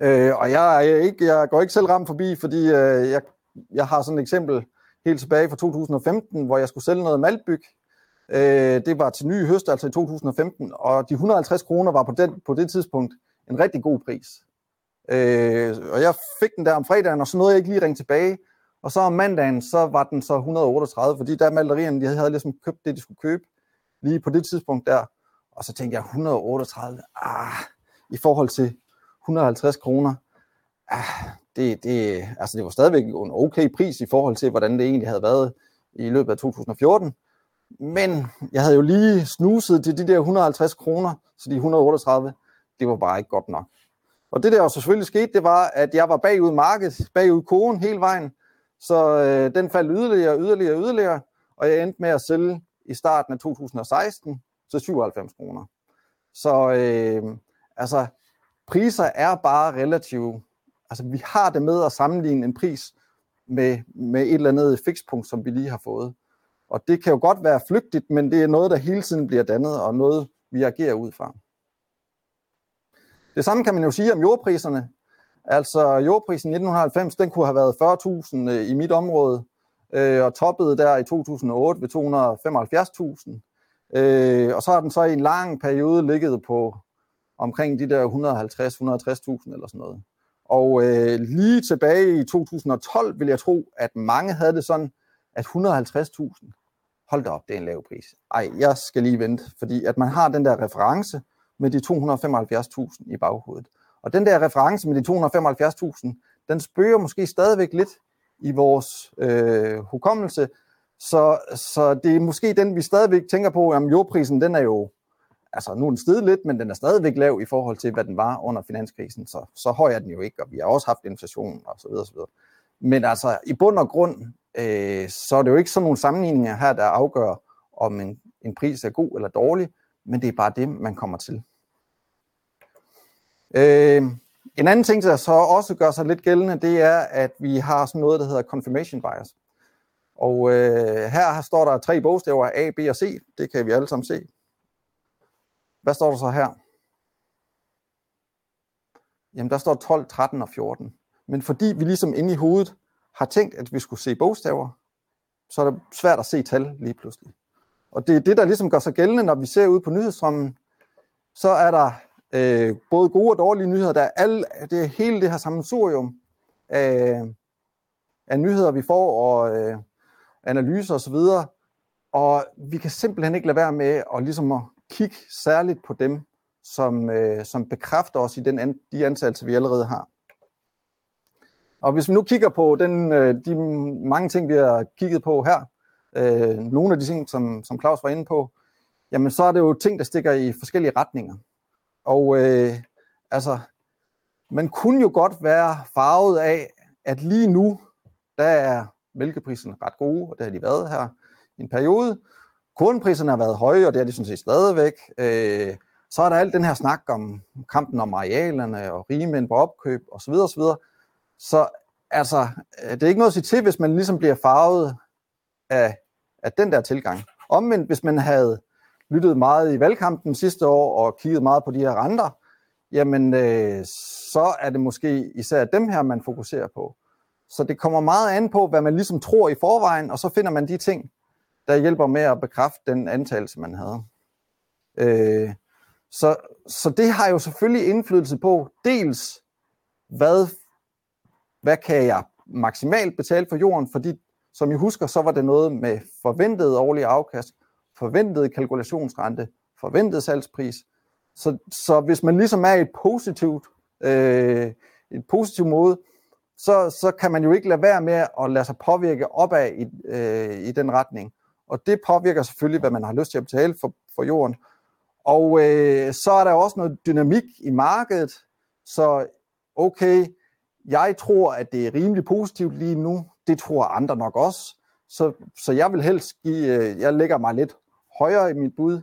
Øh, og jeg, er ikke, jeg går ikke selv ramt forbi, fordi øh, jeg, jeg har sådan et eksempel helt tilbage fra 2015, hvor jeg skulle sælge noget maltbyg. Øh, det var til ny høst, altså i 2015, og de 150 kroner var på, den, på det tidspunkt en rigtig god pris. Øh, og jeg fik den der om fredagen, og så nåede jeg ikke lige ringe tilbage. Og så om mandagen, så var den så 138, fordi der malerierne, de havde ligesom købt det, de skulle købe, lige på det tidspunkt der. Og så tænkte jeg, 138, ah, i forhold til 150 kroner, ah, det, det, altså det var stadigvæk en okay pris i forhold til, hvordan det egentlig havde været i løbet af 2014. Men jeg havde jo lige snuset til de der 150 kroner, så de 138, det var bare ikke godt nok. Og det der jo selvfølgelig skete, det var, at jeg var bagud markedet, bagud kogen hele vejen, så øh, den faldt yderligere, yderligere, yderligere, og jeg endte med at sælge i starten af 2016 til 97 kroner. Så øh, altså, priser er bare relative. Altså, vi har det med at sammenligne en pris med, med et eller andet fikspunkt, som vi lige har fået. Og det kan jo godt være flygtigt, men det er noget, der hele tiden bliver dannet, og noget, vi agerer ud fra. Det samme kan man jo sige om jordpriserne. Altså jordprisen i 1990, den kunne have været 40.000 øh, i mit område, øh, og toppede der i 2008 ved 275.000. Øh, og så har den så i en lang periode ligget på omkring de der 150-160.000 eller sådan noget. Og øh, lige tilbage i 2012 vil jeg tro, at mange havde det sådan, at 150.000, hold da op, det er en lav pris. Ej, jeg skal lige vente, fordi at man har den der reference med de 275.000 i baghovedet. Og den der reference med de 275.000, den spørger måske stadigvæk lidt i vores øh, hukommelse, så, så det er måske den, vi stadigvæk tænker på, at jordprisen, den er jo, altså nu er den steget lidt, men den er stadigvæk lav i forhold til, hvad den var under finanskrisen, så, så høj er den jo ikke, og vi har også haft inflation og så videre, så videre. Men altså, i bund og grund, øh, så er det jo ikke sådan nogle sammenligninger her, der afgør, om en, en pris er god eller dårlig, men det er bare det, man kommer til. Øh, en anden ting, der så også gør sig lidt gældende, det er, at vi har sådan noget, der hedder confirmation bias. Og øh, her står der tre bogstaver, A, B og C. Det kan vi alle sammen se. Hvad står der så her? Jamen, der står 12, 13 og 14. Men fordi vi ligesom inde i hovedet har tænkt, at vi skulle se bogstaver, så er det svært at se tal lige pludselig. Og det er det, der ligesom gør sig gældende, når vi ser ud på nyhedsstrømmen. Så er der øh, både gode og dårlige nyheder. Der er alle, det er hele det her sammensurium af, af nyheder, vi får, og øh, analyser osv. Og, og vi kan simpelthen ikke lade være med at, ligesom at kigge særligt på dem, som, øh, som bekræfter os i den an, de antagelser, vi allerede har. Og hvis vi nu kigger på den, øh, de mange ting, vi har kigget på her, øh, nogle af de ting, som, som Claus var inde på, jamen så er det jo ting, der stikker i forskellige retninger. Og øh, altså, man kunne jo godt være farvet af, at lige nu, der er mælkeprisen ret gode, og det har de været her i en periode. Kornpriserne har været høje, og det er de sådan set stadigvæk. Øh, så er der alt den her snak om kampen om arealerne og rigemænd på opkøb osv. osv. Så altså, øh, det er ikke noget at sige til, hvis man ligesom bliver farvet af, af den der tilgang. Omvendt, hvis man havde lyttet meget i valgkampen sidste år og kigget meget på de her renter, jamen øh, så er det måske især dem her, man fokuserer på. Så det kommer meget an på, hvad man ligesom tror i forvejen, og så finder man de ting, der hjælper med at bekræfte den antagelse, man havde. Øh, så, så det har jo selvfølgelig indflydelse på dels, hvad, hvad kan jeg maksimalt betale for jorden, fordi som I husker, så var det noget med forventet årlig afkast, forventet kalkulationsrente, forventet salgspris. Så, så hvis man ligesom er i et positivt, øh, et positiv måde, så, så kan man jo ikke lade være med at lade sig påvirke opad i, øh, i den retning. Og det påvirker selvfølgelig, hvad man har lyst til at betale for, for jorden. Og øh, så er der også noget dynamik i markedet, så okay, jeg tror, at det er rimelig positivt lige nu. Det tror andre nok også. Så, så jeg vil helst give, øh, jeg lægger mig lidt højere i mit bud.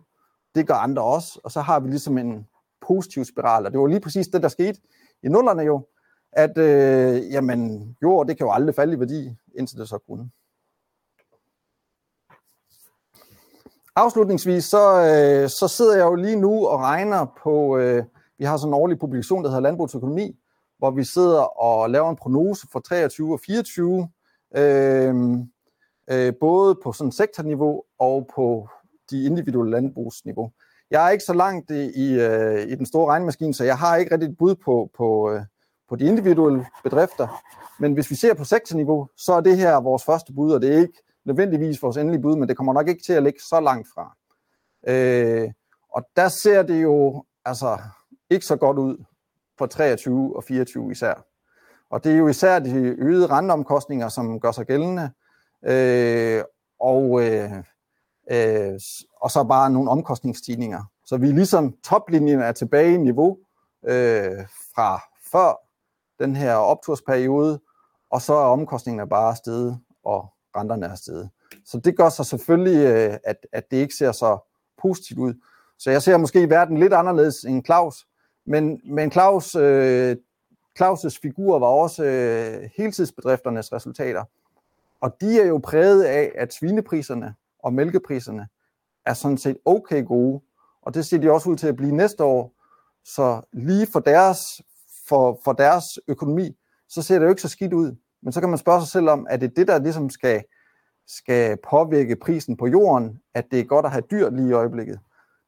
Det gør andre også. Og så har vi ligesom en positiv spiral. Og det var lige præcis det, der skete i nullerne jo. At øh, jamen, jord, det kan jo aldrig falde i værdi, indtil det så kunne. Afslutningsvis, så, øh, så sidder jeg jo lige nu og regner på, øh, vi har sådan en årlig publikation, der hedder Landbrugsøkonomi, hvor vi sidder og laver en prognose for 23 og 24, øh, øh, både på sådan sektorniveau og på de individuelle landbrugsniveau. Jeg er ikke så langt i, i, øh, i den store regnmaskine, så jeg har ikke rigtig et bud på, på, øh, på de individuelle bedrifter. Men hvis vi ser på sektorniveau, så er det her vores første bud, og det er ikke nødvendigvis vores endelige bud, men det kommer nok ikke til at ligge så langt fra. Øh, og der ser det jo altså ikke så godt ud på 23 og 24 især. Og det er jo især de øgede renteomkostninger, som gør sig gældende. Øh, og, øh, øh, og så bare nogle omkostningsstigninger. Så vi er ligesom toplinjen er tilbage i niveau øh, fra før den her optursperiode, og så er omkostningerne bare steget, og renterne er steget. Så det gør så selvfølgelig, øh, at, at det ikke ser så positivt ud. Så jeg ser måske verden lidt anderledes end Claus, men, men Claus, øh, Claus' figur var også øh, heltidsbedrifternes resultater. Og de er jo præget af, at svinepriserne og mælkepriserne er sådan set okay gode. Og det ser de også ud til at blive næste år. Så lige for deres, for, for deres økonomi, så ser det jo ikke så skidt ud. Men så kan man spørge sig selv om, er det det, der ligesom skal, skal påvirke prisen på jorden, at det er godt at have dyr lige i øjeblikket?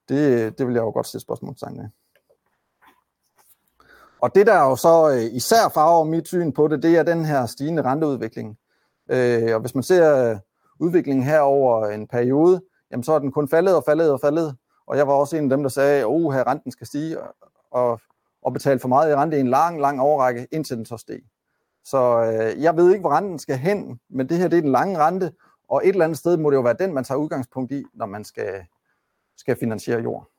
Det, det vil jeg jo godt stille spørgsmålstegn med. Og det, der jo så øh, især farver mit syn på det, det er den her stigende renteudvikling. Øh, og hvis man ser øh, udviklingen her over en periode, jamen så er den kun faldet og faldet og faldet. Og jeg var også en af dem, der sagde, at oh, her renten skal stige, og, og betale for meget i rente i en lang, lang overrække, indtil den så steg. Så øh, jeg ved ikke, hvor renten skal hen, men det her det er den lange rente, og et eller andet sted må det jo være den, man tager udgangspunkt i, når man skal, skal finansiere jord.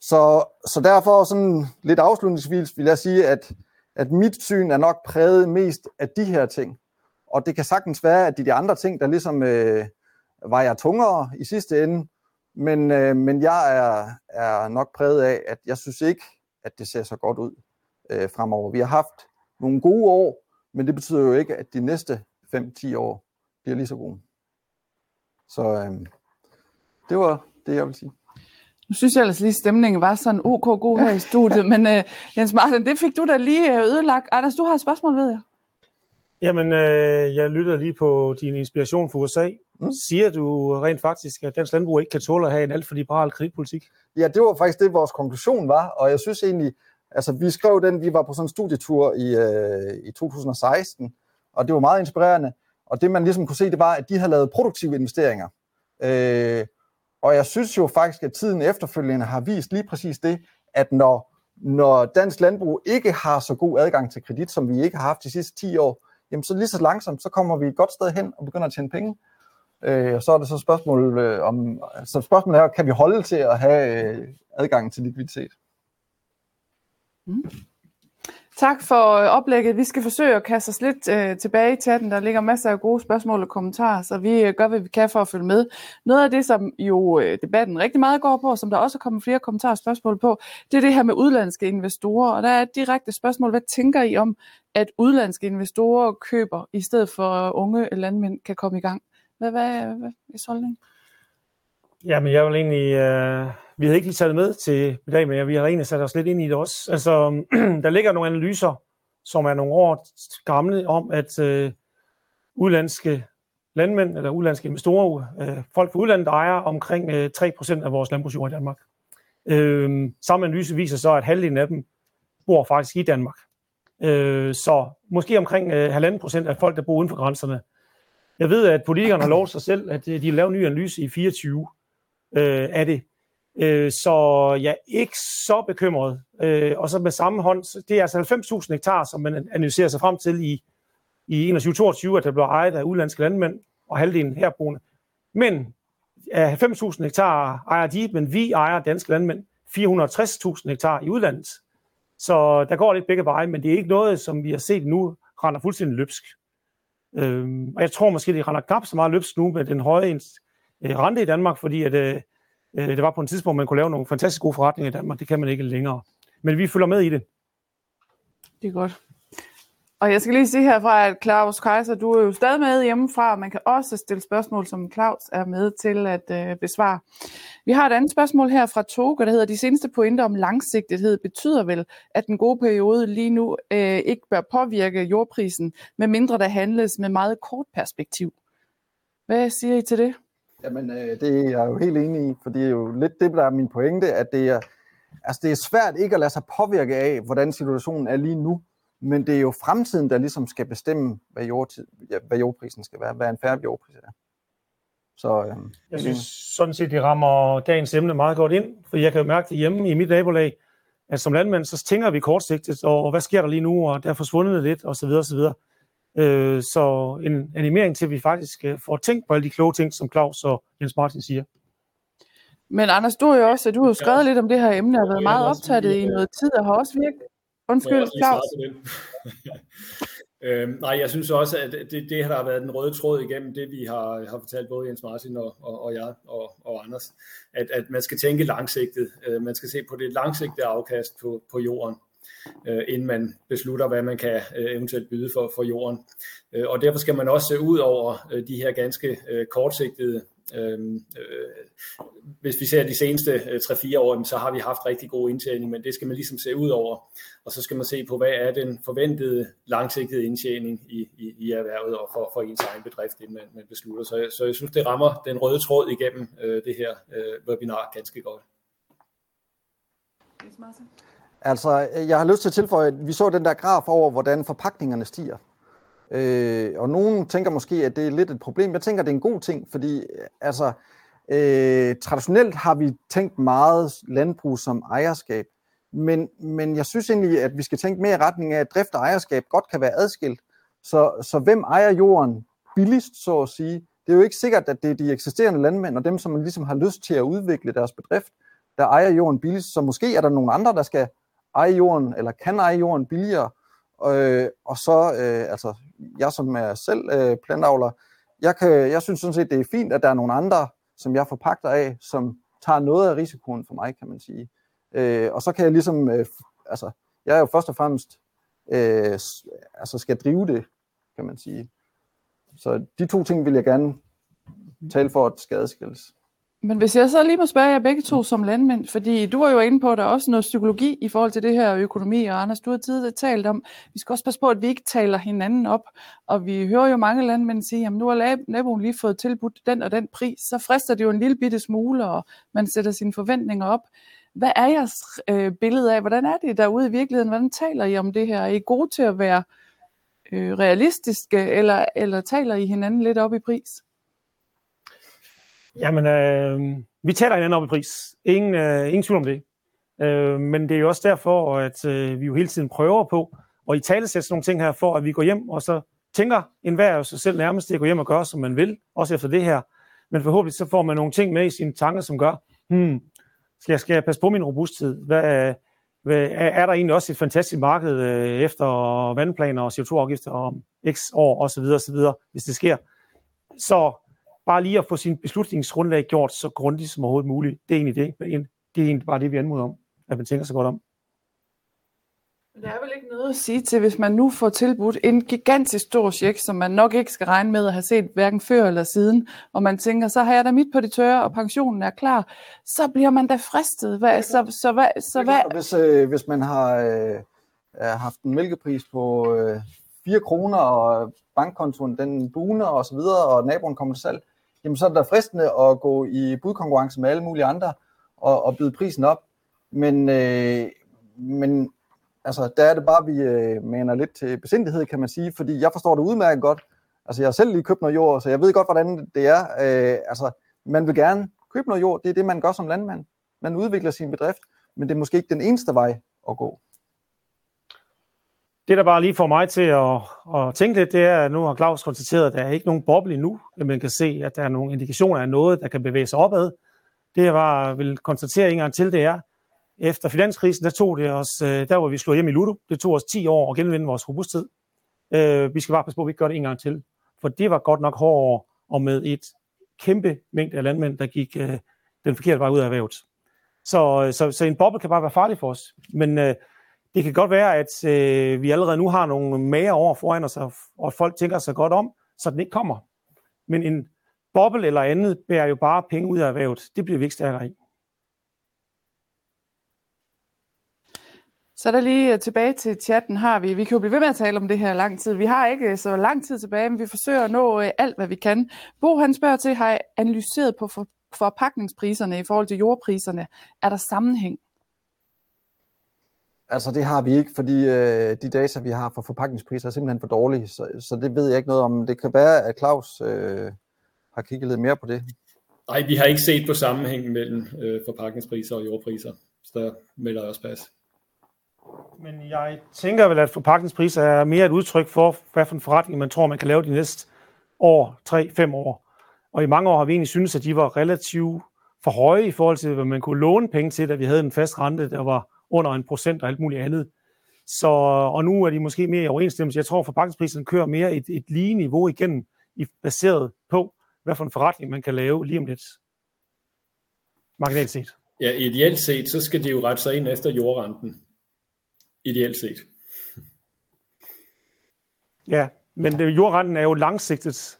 Så, så derfor sådan lidt afslutningsvis vil jeg sige, at, at mit syn er nok præget mest af de her ting. Og det kan sagtens være, at de, de andre ting, der ligesom øh, vejer tungere i sidste ende, men, øh, men jeg er, er nok præget af, at jeg synes ikke, at det ser så godt ud øh, fremover. Vi har haft nogle gode år, men det betyder jo ikke, at de næste 5-10 år bliver lige så gode. Så øh, det var det, jeg vil sige. Nu synes jeg ellers lige, at stemningen var sådan ok god her i studiet, men uh, Jens Martin, det fik du da lige øh, ødelagt. Anders, du har et spørgsmål, ved jeg. Jamen, øh, jeg lytter lige på din inspiration for USA. Mm. Siger du rent faktisk, at dansk landbrug ikke kan tåle at have en alt for liberal kreditpolitik? Ja, det var faktisk det, vores konklusion var, og jeg synes egentlig, altså vi skrev den, vi var på sådan en studietur i, øh, i 2016, og det var meget inspirerende, og det man ligesom kunne se, det var, at de havde lavet produktive investeringer. Øh, og jeg synes jo faktisk, at tiden efterfølgende har vist lige præcis det, at når, når dansk landbrug ikke har så god adgang til kredit, som vi ikke har haft de sidste 10 år, jamen så lige så langsomt, så kommer vi et godt sted hen og begynder at tjene penge. Øh, og så er det så spørgsmål øh, om, så spørgsmålet er, kan vi holde til at have øh, adgang til likviditet? Mm. Tak for øh, oplægget. Vi skal forsøge at kaste os lidt øh, tilbage i chatten. Der ligger masser af gode spørgsmål og kommentarer, så vi øh, gør, hvad vi kan for at følge med. Noget af det, som jo øh, debatten rigtig meget går på, og som der også er kommet flere kommentarer og spørgsmål på, det er det her med udlandske investorer. Og der er et direkte spørgsmål, hvad tænker I om, at udlandske investorer køber, i stedet for øh, unge landmænd kan komme i gang? Hvad, hvad, hvad er holdning? Jamen, jeg vil egentlig... Øh, vi havde ikke lige taget det med til i dag, men vi har egentlig sat os lidt ind i det også. Altså, der ligger nogle analyser, som er nogle år gamle, om at øh, udlandske landmænd, eller udlandske investorer, øh, folk fra udlandet ejer omkring øh, 3% af vores landbrugsjord i Danmark. Øh, samme analyse viser så, at halvdelen af dem bor faktisk i Danmark. Øh, så måske omkring øh, 1,5% af folk, der bor uden for grænserne. Jeg ved, at politikerne har lovet sig selv, at øh, de laver en ny analyse i 24 øh, er det. Øh, så jeg er ikke så bekymret. Øh, og så med samme hånd, det er altså 90.000 hektar, som man analyserer sig frem til i, i 21-22, at der bliver ejet af udlandske landmænd, og halvdelen herboende. Men af 90.000 hektar ejer de, men vi ejer danske landmænd 460.000 hektar i udlandet. Så der går lidt begge veje, men det er ikke noget, som vi har set nu, render fuldstændig løbsk. Øhm, og jeg tror måske, det render knap så meget løbsk nu med den høje øh, rente i Danmark, fordi at, øh, Øh, det var på en tidspunkt, man kunne lave nogle fantastisk gode forretninger i Danmark. Det kan man ikke længere. Men vi følger med i det. Det er godt. Og jeg skal lige sige herfra, at Claus Kaiser, du er jo stadig med hjemmefra, man kan også stille spørgsmål, som Claus er med til at øh, besvare. Vi har et andet spørgsmål her fra Toge, der hedder, de seneste pointer om langsigtighed betyder vel, at den gode periode lige nu øh, ikke bør påvirke jordprisen, medmindre der handles med meget kort perspektiv. Hvad siger I til det? Jamen, øh, det er jeg jo helt enig i, for det er jo lidt det, der er min pointe, at det er, altså det er svært ikke at lade sig påvirke af, hvordan situationen er lige nu, men det er jo fremtiden, der ligesom skal bestemme, hvad, jordtid, ja, hvad jordprisen skal være, hvad en færdig jordpris er. Så, øh, jeg synes sådan set, det rammer dagens emne meget godt ind, for jeg kan jo mærke det hjemme i mit nabolag, at som landmand, så tænker vi kortsigtet, og hvad sker der lige nu, og der er forsvundet lidt, og så Øh, så en animering til, at vi faktisk øh, får tænkt på alle de kloge ting, som Claus og Jens Martin siger. Men Anders, du har jo også, du har jo skrevet lidt om det her emne, og været meget optaget i noget tid, og har også virket... Undskyld, Claus. Øh, nej, jeg synes også, at det, det har været den røde tråd igennem det, vi har, har fortalt både Jens Martin og, og, og jeg og, og Anders, at, at man skal tænke langsigtet. Øh, man skal se på det langsigtede afkast på, på jorden, øh, inden man beslutter, hvad man kan øh, eventuelt byde for, for jorden. Øh, og derfor skal man også se ud over øh, de her ganske øh, kortsigtede øh, øh hvis vi ser de seneste øh, 3-4 år, så har vi haft rigtig god indtjening, men det skal man ligesom se ud over. Og så skal man se på, hvad er den forventede langsigtede indtjening i, i, i erhvervet og for, for ens egen bedrift, inden man, man beslutter. Så, så jeg synes, det rammer den røde tråd igennem øh, det her øh, webinar ganske godt. Altså, øh, jeg har lyst til at tilføje, at vi så den der graf over, hvordan forpakningerne stiger. Øh, og nogen tænker måske, at det er lidt et problem. Jeg tænker, det er en god ting, fordi øh, altså, øh, traditionelt har vi tænkt meget landbrug som ejerskab. Men, men jeg synes egentlig, at vi skal tænke mere i retning af, at drift og ejerskab godt kan være adskilt. Så, så hvem ejer jorden billigst, så at sige? Det er jo ikke sikkert, at det er de eksisterende landmænd og dem, som ligesom har lyst til at udvikle deres bedrift, der ejer jorden billigst. Så måske er der nogle andre, der skal eje jorden, eller kan eje jorden billigere. Øh, og så, øh, altså, jeg som er selv øh, plantavler, jeg, kan, jeg synes sådan set, det er fint, at der er nogle andre, som jeg forpagter af, som tager noget af risikoen for mig, kan man sige. Øh, og så kan jeg ligesom, øh, altså, jeg er jo først og fremmest, øh, altså skal drive det, kan man sige. Så de to ting vil jeg gerne tale for, at det. Men hvis jeg så lige må spørge jer begge to som landmænd, fordi du var jo inde på, at der er også noget psykologi i forhold til det her økonomi, og Anders, du har tidligere talt om, vi skal også passe på, at vi ikke taler hinanden op, og vi hører jo mange landmænd sige, at nu har naboen lige fået tilbudt den og den pris, så frister det jo en lille bitte smule, og man sætter sine forventninger op. Hvad er jeres øh, billede af, hvordan er det derude i virkeligheden? Hvordan taler I om det her? Er I gode til at være øh, realistiske, eller, eller taler I hinanden lidt op i pris? Jamen, øh, vi taler hinanden op i pris. Ingen, øh, ingen tvivl om det. Øh, men det er jo også derfor, at øh, vi jo hele tiden prøver på at i tale sætte nogle ting her, for at vi går hjem og så tænker enhver sig selv nærmest at gå hjem og gøre, som man vil, også efter det her. Men forhåbentlig så får man nogle ting med i sine tanker, som gør, hmm, skal jeg, skal jeg passe på min robusthed? Hvad, hvad, er der egentlig også et fantastisk marked øh, efter vandplaner og CO2-afgifter om x år osv., osv., hvis det sker? Så bare lige at få sin beslutningsgrundlag gjort så grundigt som overhovedet muligt. Det er egentlig det. Det er egentlig bare det, vi anmoder om, at man tænker sig godt om. Der er vel ikke noget at sige til, hvis man nu får tilbudt en gigantisk stor check, som man nok ikke skal regne med at have set hverken før eller siden, og man tænker, så har jeg da mit på det tørre, og pensionen er klar, så bliver man da fristet. Hvad, så, så, hvad, så hvad? Hvis, øh, hvis man har øh, haft en mælkepris på øh, 4 kroner, og bankkontoen den buner og så videre, og naboen kommer til salg, jamen så er det da fristende at gå i budkonkurrence med alle mulige andre og, og byde prisen op. Men, øh, men altså, der er det bare, vi øh, maner lidt til besindighed, kan man sige, fordi jeg forstår det udmærket godt. Altså, jeg har selv lige købt noget jord, så jeg ved godt, hvordan det er. Øh, altså, man vil gerne købe noget jord, det er det, man gør som landmand. Man udvikler sin bedrift, men det er måske ikke den eneste vej at gå. Det, der bare lige får mig til at, at tænke lidt, det er, at nu har Claus konstateret, at der er ikke nogen boble endnu, men man kan se, at der er nogle indikationer af noget, der kan bevæge sig opad. Det, jeg bare vil konstatere en gang til, det er, efter finanskrisen, der tog det os, øh, der hvor vi slog hjem i Ludo, det tog os 10 år at genvinde vores robusthed. Øh, vi skal bare passe på, at vi ikke gør det en gang til. For det var godt nok hårdt år, og med et kæmpe mængde af landmænd, der gik øh, den forkerte vej ud af erhvervet. Så, så, så en boble kan bare være farlig for os. Men det kan godt være, at øh, vi allerede nu har nogle mager over foran os, og, og folk tænker sig godt om, så den ikke kommer. Men en boble eller andet bærer jo bare penge ud af erhvervet. Det bliver vi ikke stærkere i. Så der lige øh, tilbage til chatten har vi, vi kan jo blive ved med at tale om det her lang tid. Vi har ikke øh, så lang tid tilbage, men vi forsøger at nå øh, alt, hvad vi kan. Bo han spørger til, har I analyseret på forpakningspriserne i forhold til jordpriserne? Er der sammenhæng? Altså det har vi ikke, fordi øh, de data, vi har for forpakningspriser, er simpelthen for dårlige, så, så det ved jeg ikke noget om. Det kan være, at Claus øh, har kigget lidt mere på det. Nej, vi har ikke set på sammenhængen mellem øh, forpakningspriser og jordpriser, så der melder jeg også pas. Men jeg tænker vel, at forpakningspriser er mere et udtryk for, hvad for en forretning man tror, man kan lave de næste år, 3-5 år. Og i mange år har vi egentlig syntes, at de var relativt for høje i forhold til, hvad man kunne låne penge til, da vi havde en fast rente, der var under en procent og alt muligt andet. Så, og nu er de måske mere i overensstemmelse. Jeg tror, for bankspriserne kører mere et, et lige niveau igennem, baseret på, hvad for en forretning man kan lave lige om lidt. Marginalt set. Ja, ideelt set, så skal de jo rette sig ind efter jordrenten. Ideelt set. Ja, men det, jordrenten er jo langsigtet,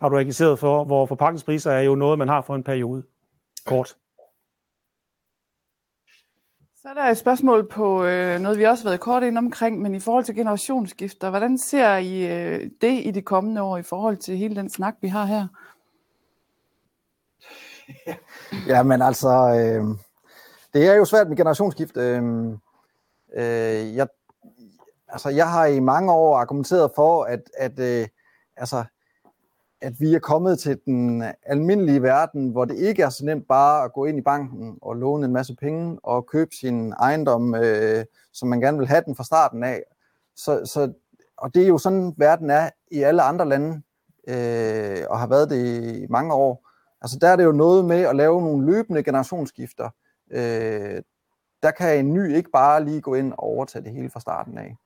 har du registreret for, hvor forpakningspriser er jo noget, man har for en periode. Kort. Så er der et spørgsmål på øh, noget, vi også har været kort ind omkring, men i forhold til generationsskifter, hvordan ser I øh, det i de kommende år i forhold til hele den snak, vi har her? ja, men altså, øh, det er jo svært med generationsskift. Øh, øh, jeg, altså, jeg har i mange år argumenteret for, at, at øh, altså, at vi er kommet til den almindelige verden, hvor det ikke er så nemt bare at gå ind i banken og låne en masse penge og købe sin ejendom, øh, som man gerne vil have den fra starten af. Så, så, og det er jo sådan, verden er i alle andre lande, øh, og har været det i mange år. Altså der er det jo noget med at lave nogle løbende generationsskifter. Øh, der kan en ny ikke bare lige gå ind og overtage det hele fra starten af.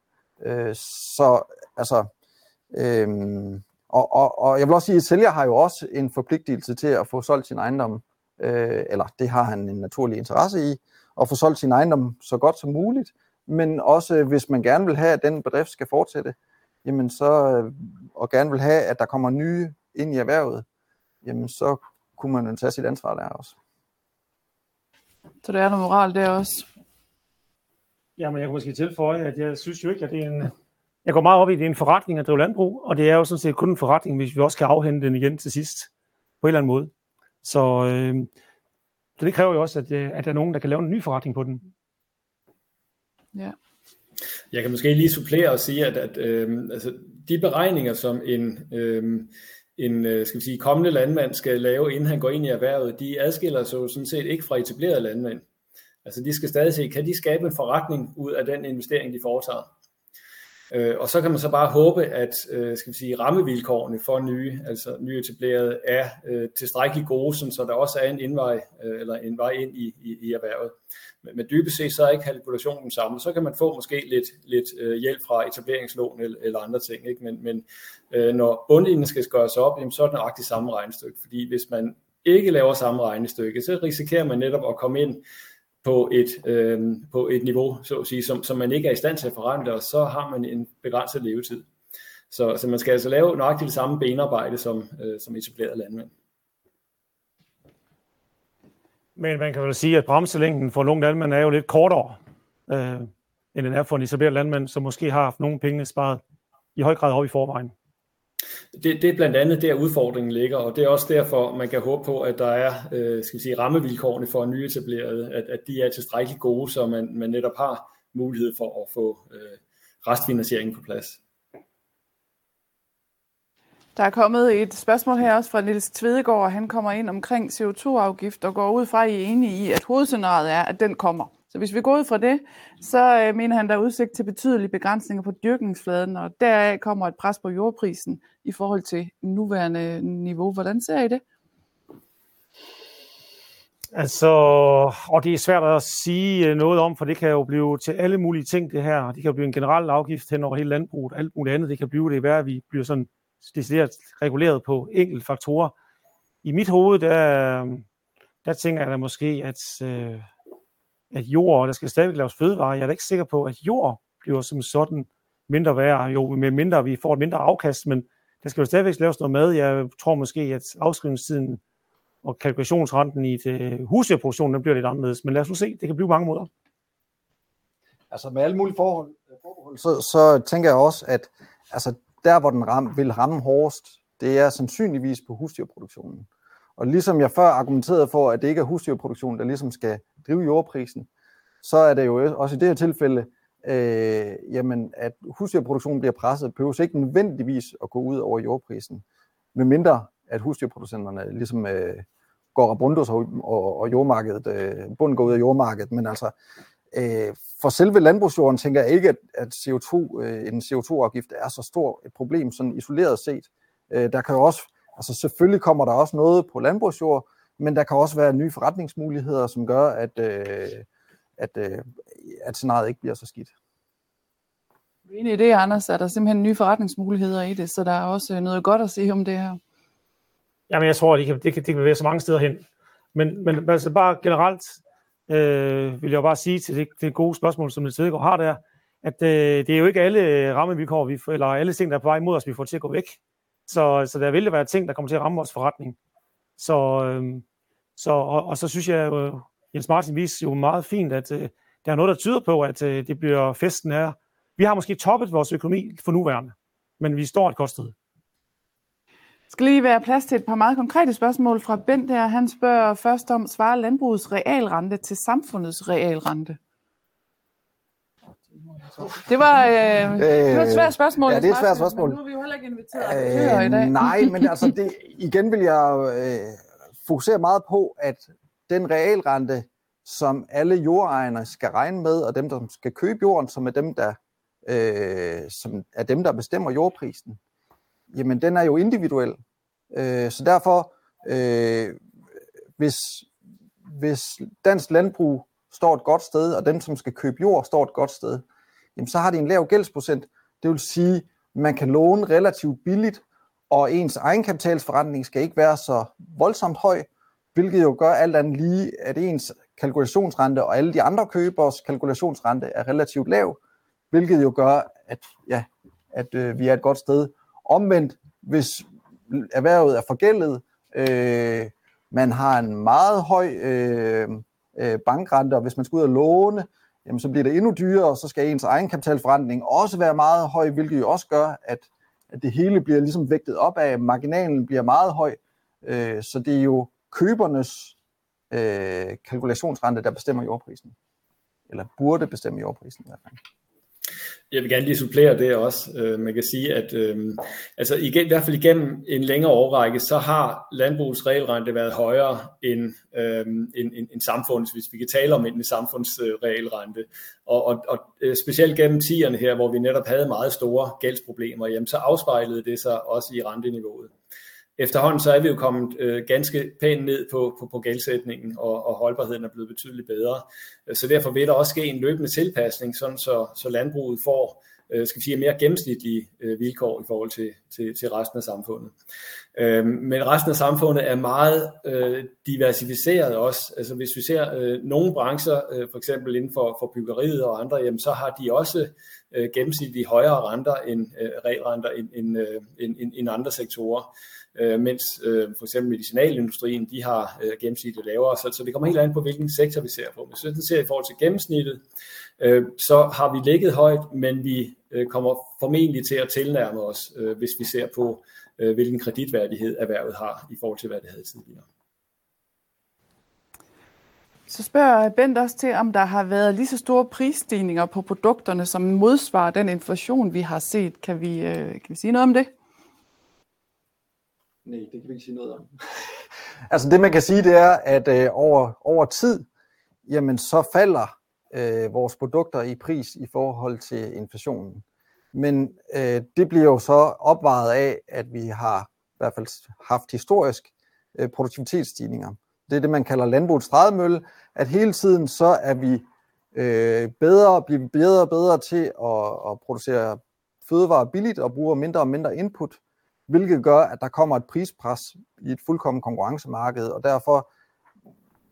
Øh, så altså, øh, og, og, og jeg vil også sige, at sælger har jo også en forpligtelse til at få solgt sin ejendom, øh, eller det har han en naturlig interesse i, at få solgt sin ejendom så godt som muligt, men også hvis man gerne vil have, at den bedrift skal fortsætte, jamen så, øh, og gerne vil have, at der kommer nye ind i erhvervet, jamen så kunne man jo tage sit ansvar der også. Så der er noget moral der også? Jamen, jeg kan måske tilføje, at jeg synes jo ikke, at det er en, jeg går meget op i, at det er en forretning at drive landbrug, og det er jo sådan set kun en forretning, hvis vi også kan afhente den igen til sidst, på en eller anden måde. Så, øh, så det kræver jo også, at, øh, at der er nogen, der kan lave en ny forretning på den. Ja. Jeg kan måske lige supplere og sige, at, at øh, altså, de beregninger, som en, øh, en øh, skal vi sige, kommende landmand skal lave, inden han går ind i erhvervet, de adskiller sig jo sådan set ikke fra etablerede landmænd. Altså de skal stadig se, kan de skabe en forretning ud af den investering, de foretager? Øh, og så kan man så bare håbe, at øh, skal vi sige, rammevilkårene for nye, altså nyetablerede, er øh, tilstrækkeligt gode, så der også er en indvej, øh, eller en vej ind i, i, i erhvervet. Men, men dybest set så er ikke kalkulationen samme. Så kan man få måske lidt, lidt øh, hjælp fra etableringslån eller, eller andre ting. Ikke? Men, men øh, når bundlinjen skal gøres op, jamen, så er det nøjagtigt samme regnestykke. Fordi hvis man ikke laver samme regnestykke, så risikerer man netop at komme ind på et, øh, på et niveau, så at sige, som, som man ikke er i stand til at forrente, og så har man en begrænset levetid. Så, så man skal altså lave nøjagtigt det samme benarbejde som, øh, som etableret landmænd. Men man kan vel sige, at bremselængden for nogle landmænd er jo lidt kortere, øh, end den er for en etableret landmand, som måske har haft nogle penge sparet i høj grad op i forvejen. Det, det er blandt andet der udfordringen ligger, og det er også derfor, man kan håbe på, at der er øh, skal vi sige, rammevilkårene for nyetablerede, at, at de er tilstrækkeligt gode, så man, man netop har mulighed for at få øh, restfinansieringen på plads. Der er kommet et spørgsmål her også fra Niels Tvedegaard, og han kommer ind omkring CO2-afgift og går ud fra, at I er enige i, at hovedscenariet er, at den kommer. Så hvis vi går ud fra det, så øh, mener han, der er udsigt til betydelige begrænsninger på dyrkningsfladen, og deraf kommer et pres på jordprisen i forhold til nuværende niveau. Hvordan ser I det? Altså, og det er svært at sige øh, noget om, for det kan jo blive til alle mulige ting, det her. Det kan jo blive en generel afgift hen over hele landbruget, alt muligt andet. Det kan blive det værd, at vi bliver sådan decideret reguleret på enkelte faktorer. I mit hoved, der, øh, der tænker jeg da måske, at, øh, at jord, der skal stadig laves fødevarer, jeg er da ikke sikker på, at jord bliver som sådan mindre værd, jo med mindre vi får et mindre afkast, men der skal jo stadigvæk laves noget mad. Jeg tror måske, at afskrivningstiden og kalkulationsrenten i det husdyrproduktion, den bliver lidt anderledes. Men lad os nu se, det kan blive mange måder. Altså med alle mulige forhold, så, så tænker jeg også, at altså, der hvor den ram, vil ramme hårdest, det er sandsynligvis på husdyrproduktionen. Og ligesom jeg før argumenterede for, at det ikke er husdyrproduktionen, der ligesom skal drive jordprisen, så er det jo også i det her tilfælde, øh, jamen, at husdyrproduktionen bliver presset, behøver ikke nødvendigvis at gå ud over jordprisen, medmindre at husdyrproducenterne ligesom øh, går rabundus og, og, og jordmarkedet, øh, bunden går ud af jordmarkedet, men altså øh, for selve landbrugsjorden tænker jeg ikke, at, at CO2, øh, en CO2-afgift er så stor et problem sådan isoleret set. Øh, der kan jo også, altså selvfølgelig kommer der også noget på landbrugsjord, men der kan også være nye forretningsmuligheder, som gør, at, øh, at, øh, at scenariet ikke bliver så skidt. Enig i det, Anders, er der simpelthen nye forretningsmuligheder i det, så der er også noget godt at se om det her. Jamen, jeg tror, at det kan, det kan, det kan være så mange steder hen. Men, men altså bare generelt øh, vil jeg bare sige til det, det gode spørgsmål, som det går har der, at øh, det er jo ikke alle rammevilkår, vi får, eller alle ting, der er på vej mod os, vi får til at gå væk. Så, så der vil være ting, der kommer til at ramme vores forretning. Så, øh, så, og, og så synes jeg, øh, Jens Martin viser jo meget fint, at øh, der er noget, der tyder på, at øh, det bliver festen er. Vi har måske toppet vores økonomi for nuværende, men vi står et kostet. skal lige være plads til et par meget konkrete spørgsmål fra Bent her. Han spørger først om, svarer landbrugets realrente til samfundets realrente? Det var, øh, det var et svært spørgsmål. Ja, det er et svært spørgsmål. Men nu er vi jo heller ikke inviteret øh, i dag. Nej, men altså det, igen vil jeg øh, fokusere meget på, at den realrente, som alle jordejere skal regne med, og dem, der skal købe jorden, som er dem, der, øh, som er dem, der bestemmer jordprisen, jamen den er jo individuel. Øh, så derfor, øh, hvis, hvis dansk landbrug står et godt sted, og dem, som skal købe jord, står et godt sted, jamen så har de en lav gældsprocent. Det vil sige, man kan låne relativt billigt, og ens egenkapitalsforretning skal ikke være så voldsomt høj, hvilket jo gør alt andet lige, at ens kalkulationsrente og alle de andre købers kalkulationsrente er relativt lav, hvilket jo gør, at, ja, at øh, vi er et godt sted. Omvendt, hvis erhvervet er forgældet, øh, man har en meget høj øh, øh, bankrente, og hvis man skal ud og låne, jamen så bliver det endnu dyrere, og så skal ens egenkapitalforretning også være meget høj, hvilket jo også gør, at, at det hele bliver ligesom vægtet op af, marginalen bliver meget høj, øh, så det er jo købernes øh, kalkulationsrente, der bestemmer jordprisen. Eller burde bestemme jordprisen i hvert fald. Jeg vil gerne lige supplere det også. Øh, man kan sige, at øh, altså igen, i hvert fald igennem en længere årrække, så har landbrugets regelrente været højere end, øh, end, end, end samfundets, hvis vi kan tale om en samfundsregelrente. Øh, og, og, og øh, specielt gennem tierne her, hvor vi netop havde meget store gældsproblemer, jamen, så afspejlede det sig også i renteniveauet efterhånden så er vi jo kommet øh, ganske pænt ned på, på, på gældsætningen, og, og holdbarheden er blevet betydeligt bedre. Så derfor vil der også ske en løbende tilpasning, sådan så, så landbruget får øh, skal vi sige, mere gennemsnitlige øh, vilkår i forhold til, til, til resten af samfundet. Øh, men resten af samfundet er meget øh, diversificeret også. Altså hvis vi ser øh, nogle brancher, øh, for eksempel inden for, for byggeriet og andre, jamen, så har de også øh, gennemsnitlige højere renter end øh, regelrenter end, end, øh, end, end andre sektorer øh, mens øh, for eksempel medicinalindustrien, de har øh, gennemsnitligt lavere, så, så det kommer helt an på, hvilken sektor vi ser på. Men Hvis vi ser i forhold til gennemsnittet, øh, så har vi ligget højt, men vi øh, kommer formentlig til at tilnærme os, øh, hvis vi ser på, øh, hvilken kreditværdighed erhvervet har i forhold til, hvad det havde tidligere. Så spørger Bent også til, om der har været lige så store prisstigninger på produkterne, som modsvarer den inflation, vi har set. Kan vi, øh, kan vi sige noget om det? Nej, det kan vi ikke sige noget om. altså det man kan sige, det er, at øh, over, over tid, jamen så falder øh, vores produkter i pris i forhold til inflationen. Men øh, det bliver jo så opvejet af, at vi har i hvert fald haft historisk øh, produktivitetsstigninger. Det er det, man kalder landbrugets trædemølle, at hele tiden så er vi øh, bedre, bliver bedre og bedre til at, at producere fødevarer billigt og bruger mindre og mindre input hvilket gør, at der kommer et prispres i et fuldkommen konkurrencemarked, og derfor,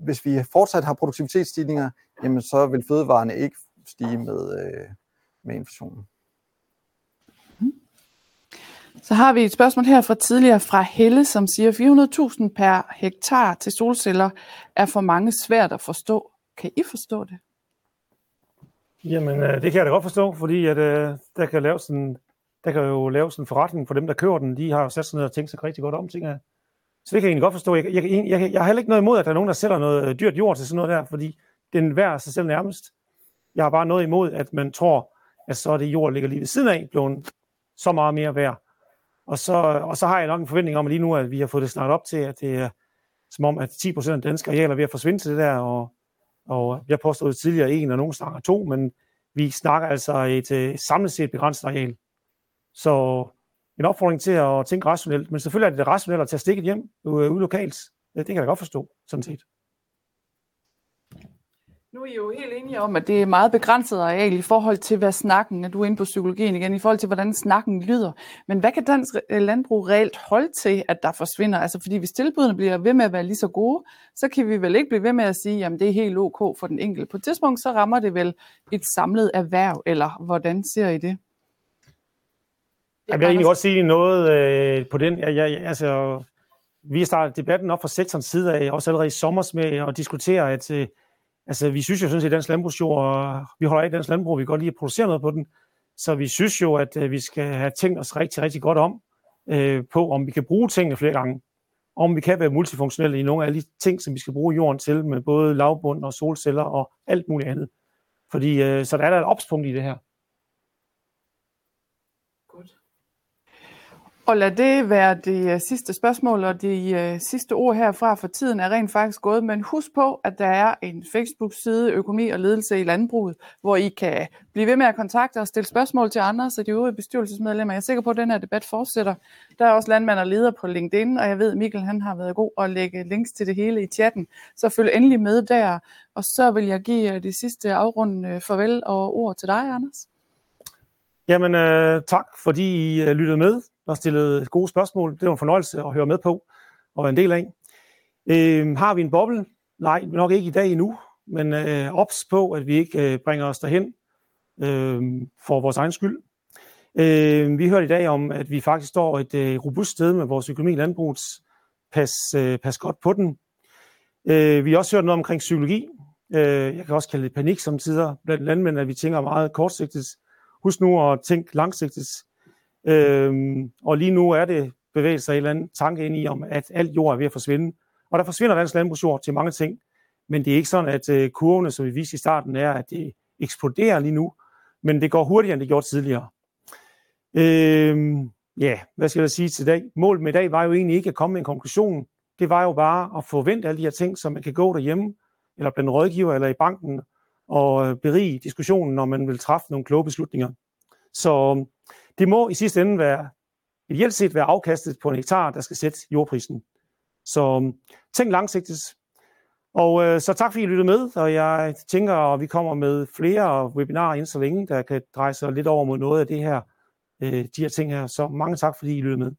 hvis vi fortsat har produktivitetsstigninger, jamen så vil fødevarene ikke stige med, øh, med inflationen. Så har vi et spørgsmål her fra tidligere fra Helle, som siger, 400.000 per hektar til solceller er for mange svært at forstå. Kan I forstå det? Jamen, øh, det kan jeg da godt forstå, fordi at, uh, der kan laves en der kan jo laves en forretning for dem, der kører den. De har jo sat sig ned og tænkt sig rigtig godt om, ting jeg. Så det kan jeg egentlig godt forstå. Jeg, jeg, jeg, jeg har heller ikke noget imod, at der er nogen, der sælger noget øh, dyrt jord til sådan noget der, fordi den værd sig selv nærmest. Jeg har bare noget imod, at man tror, at så er det jord, der ligger lige ved siden af, blevet så meget mere værd. Og så, og så har jeg nok en forventning om, at lige nu, at vi har fået det snart op til, at det er som om, at 10% af danske arealer er ved at forsvinde til det der, og, og jeg påstod tidligere en, og nogen snakker to, men vi snakker altså et øh, samlet set begrænset areal. Så en opfordring til at tænke rationelt, men selvfølgelig er det rationelt at tage stikket hjem ude lokalt Det kan jeg godt forstå, sådan set. Nu er I jo helt enige om, at det er meget begrænset areal i forhold til, hvad snakken, at du er inde på psykologien igen, i forhold til, hvordan snakken lyder. Men hvad kan dansk øh, landbrug reelt holde til, at der forsvinder? Altså, fordi hvis tilbudene bliver ved med at være lige så gode, så kan vi vel ikke blive ved med at sige, at det er helt ok for den enkelte. På et tidspunkt, så rammer det vel et samlet erhverv, eller hvordan ser I det? Jeg vil egentlig godt sige noget øh, på den. Jeg, jeg, altså, vi har startet debatten op fra sektorens side af, også allerede i sommer med at diskutere, at øh, altså, vi synes jo sådan set, at dansk landbrugsjord, vi holder af dansk landbrug, vi kan godt lide at producere noget på den, så vi synes jo, at øh, vi skal have tænkt os rigtig, rigtig godt om øh, på, om vi kan bruge tingene flere gange, om vi kan være multifunktionelle i nogle af de ting, som vi skal bruge jorden til, med både lavbund og solceller og alt muligt andet. Fordi øh, så der er der et opspunkt i det her. Og lad det være det øh, sidste spørgsmål og de øh, sidste ord herfra, for tiden er rent faktisk gået. Men husk på, at der er en Facebook-side, Økonomi og Ledelse i Landbruget, hvor I kan blive ved med at kontakte og stille spørgsmål til andre, så de øvrige bestyrelsesmedlemmer. Jeg er sikker på, at den her debat fortsætter. Der er også landmænd og leder på LinkedIn, og jeg ved, at Mikkel han har været god at lægge links til det hele i chatten. Så følg endelig med der. Og så vil jeg give øh, det sidste afrundende farvel og ord til dig, Anders. Jamen, øh, tak fordi I lyttede med der stillede gode spørgsmål. Det var en fornøjelse at høre med på og være en del af. Øh, har vi en boble? Nej, nok ikke i dag endnu, men øh, ops på, at vi ikke øh, bringer os derhen øh, for vores egen skyld. Øh, vi hørte i dag om, at vi faktisk står et øh, robust sted med vores økonomi i landbruget. Pas, øh, pas godt på den. Øh, vi har også hørt noget omkring psykologi. Øh, jeg kan også kalde det panik som tider blandt landmænd, at vi tænker meget kortsigtet. Husk nu at tænke langsigtet. Øhm, og lige nu er det bevægelser sig en eller anden tanke ind i, om at alt jord er ved at forsvinde. Og der forsvinder dansk landbrugsjord til mange ting. Men det er ikke sådan, at øh, kurvene, som vi viste i starten, er, at det eksploderer lige nu. Men det går hurtigere, end det gjorde tidligere. Øhm, ja, hvad skal jeg sige til i dag? Målet med i dag var jo egentlig ikke at komme med en konklusion. Det var jo bare at forvente alle de her ting, så man kan gå derhjemme, eller blandt rådgiver, eller i banken, og øh, berige diskussionen, når man vil træffe nogle kloge beslutninger. Så det må i sidste ende være, ideelt set være afkastet på en hektar, der skal sætte jordprisen. Så øhm, tænk langsigtet. Og øh, så tak fordi I lyttede med, og jeg tænker, at vi kommer med flere webinarer inden så længe, der kan dreje sig lidt over mod noget af det her, øh, de her ting her. Så mange tak fordi I lyttede med.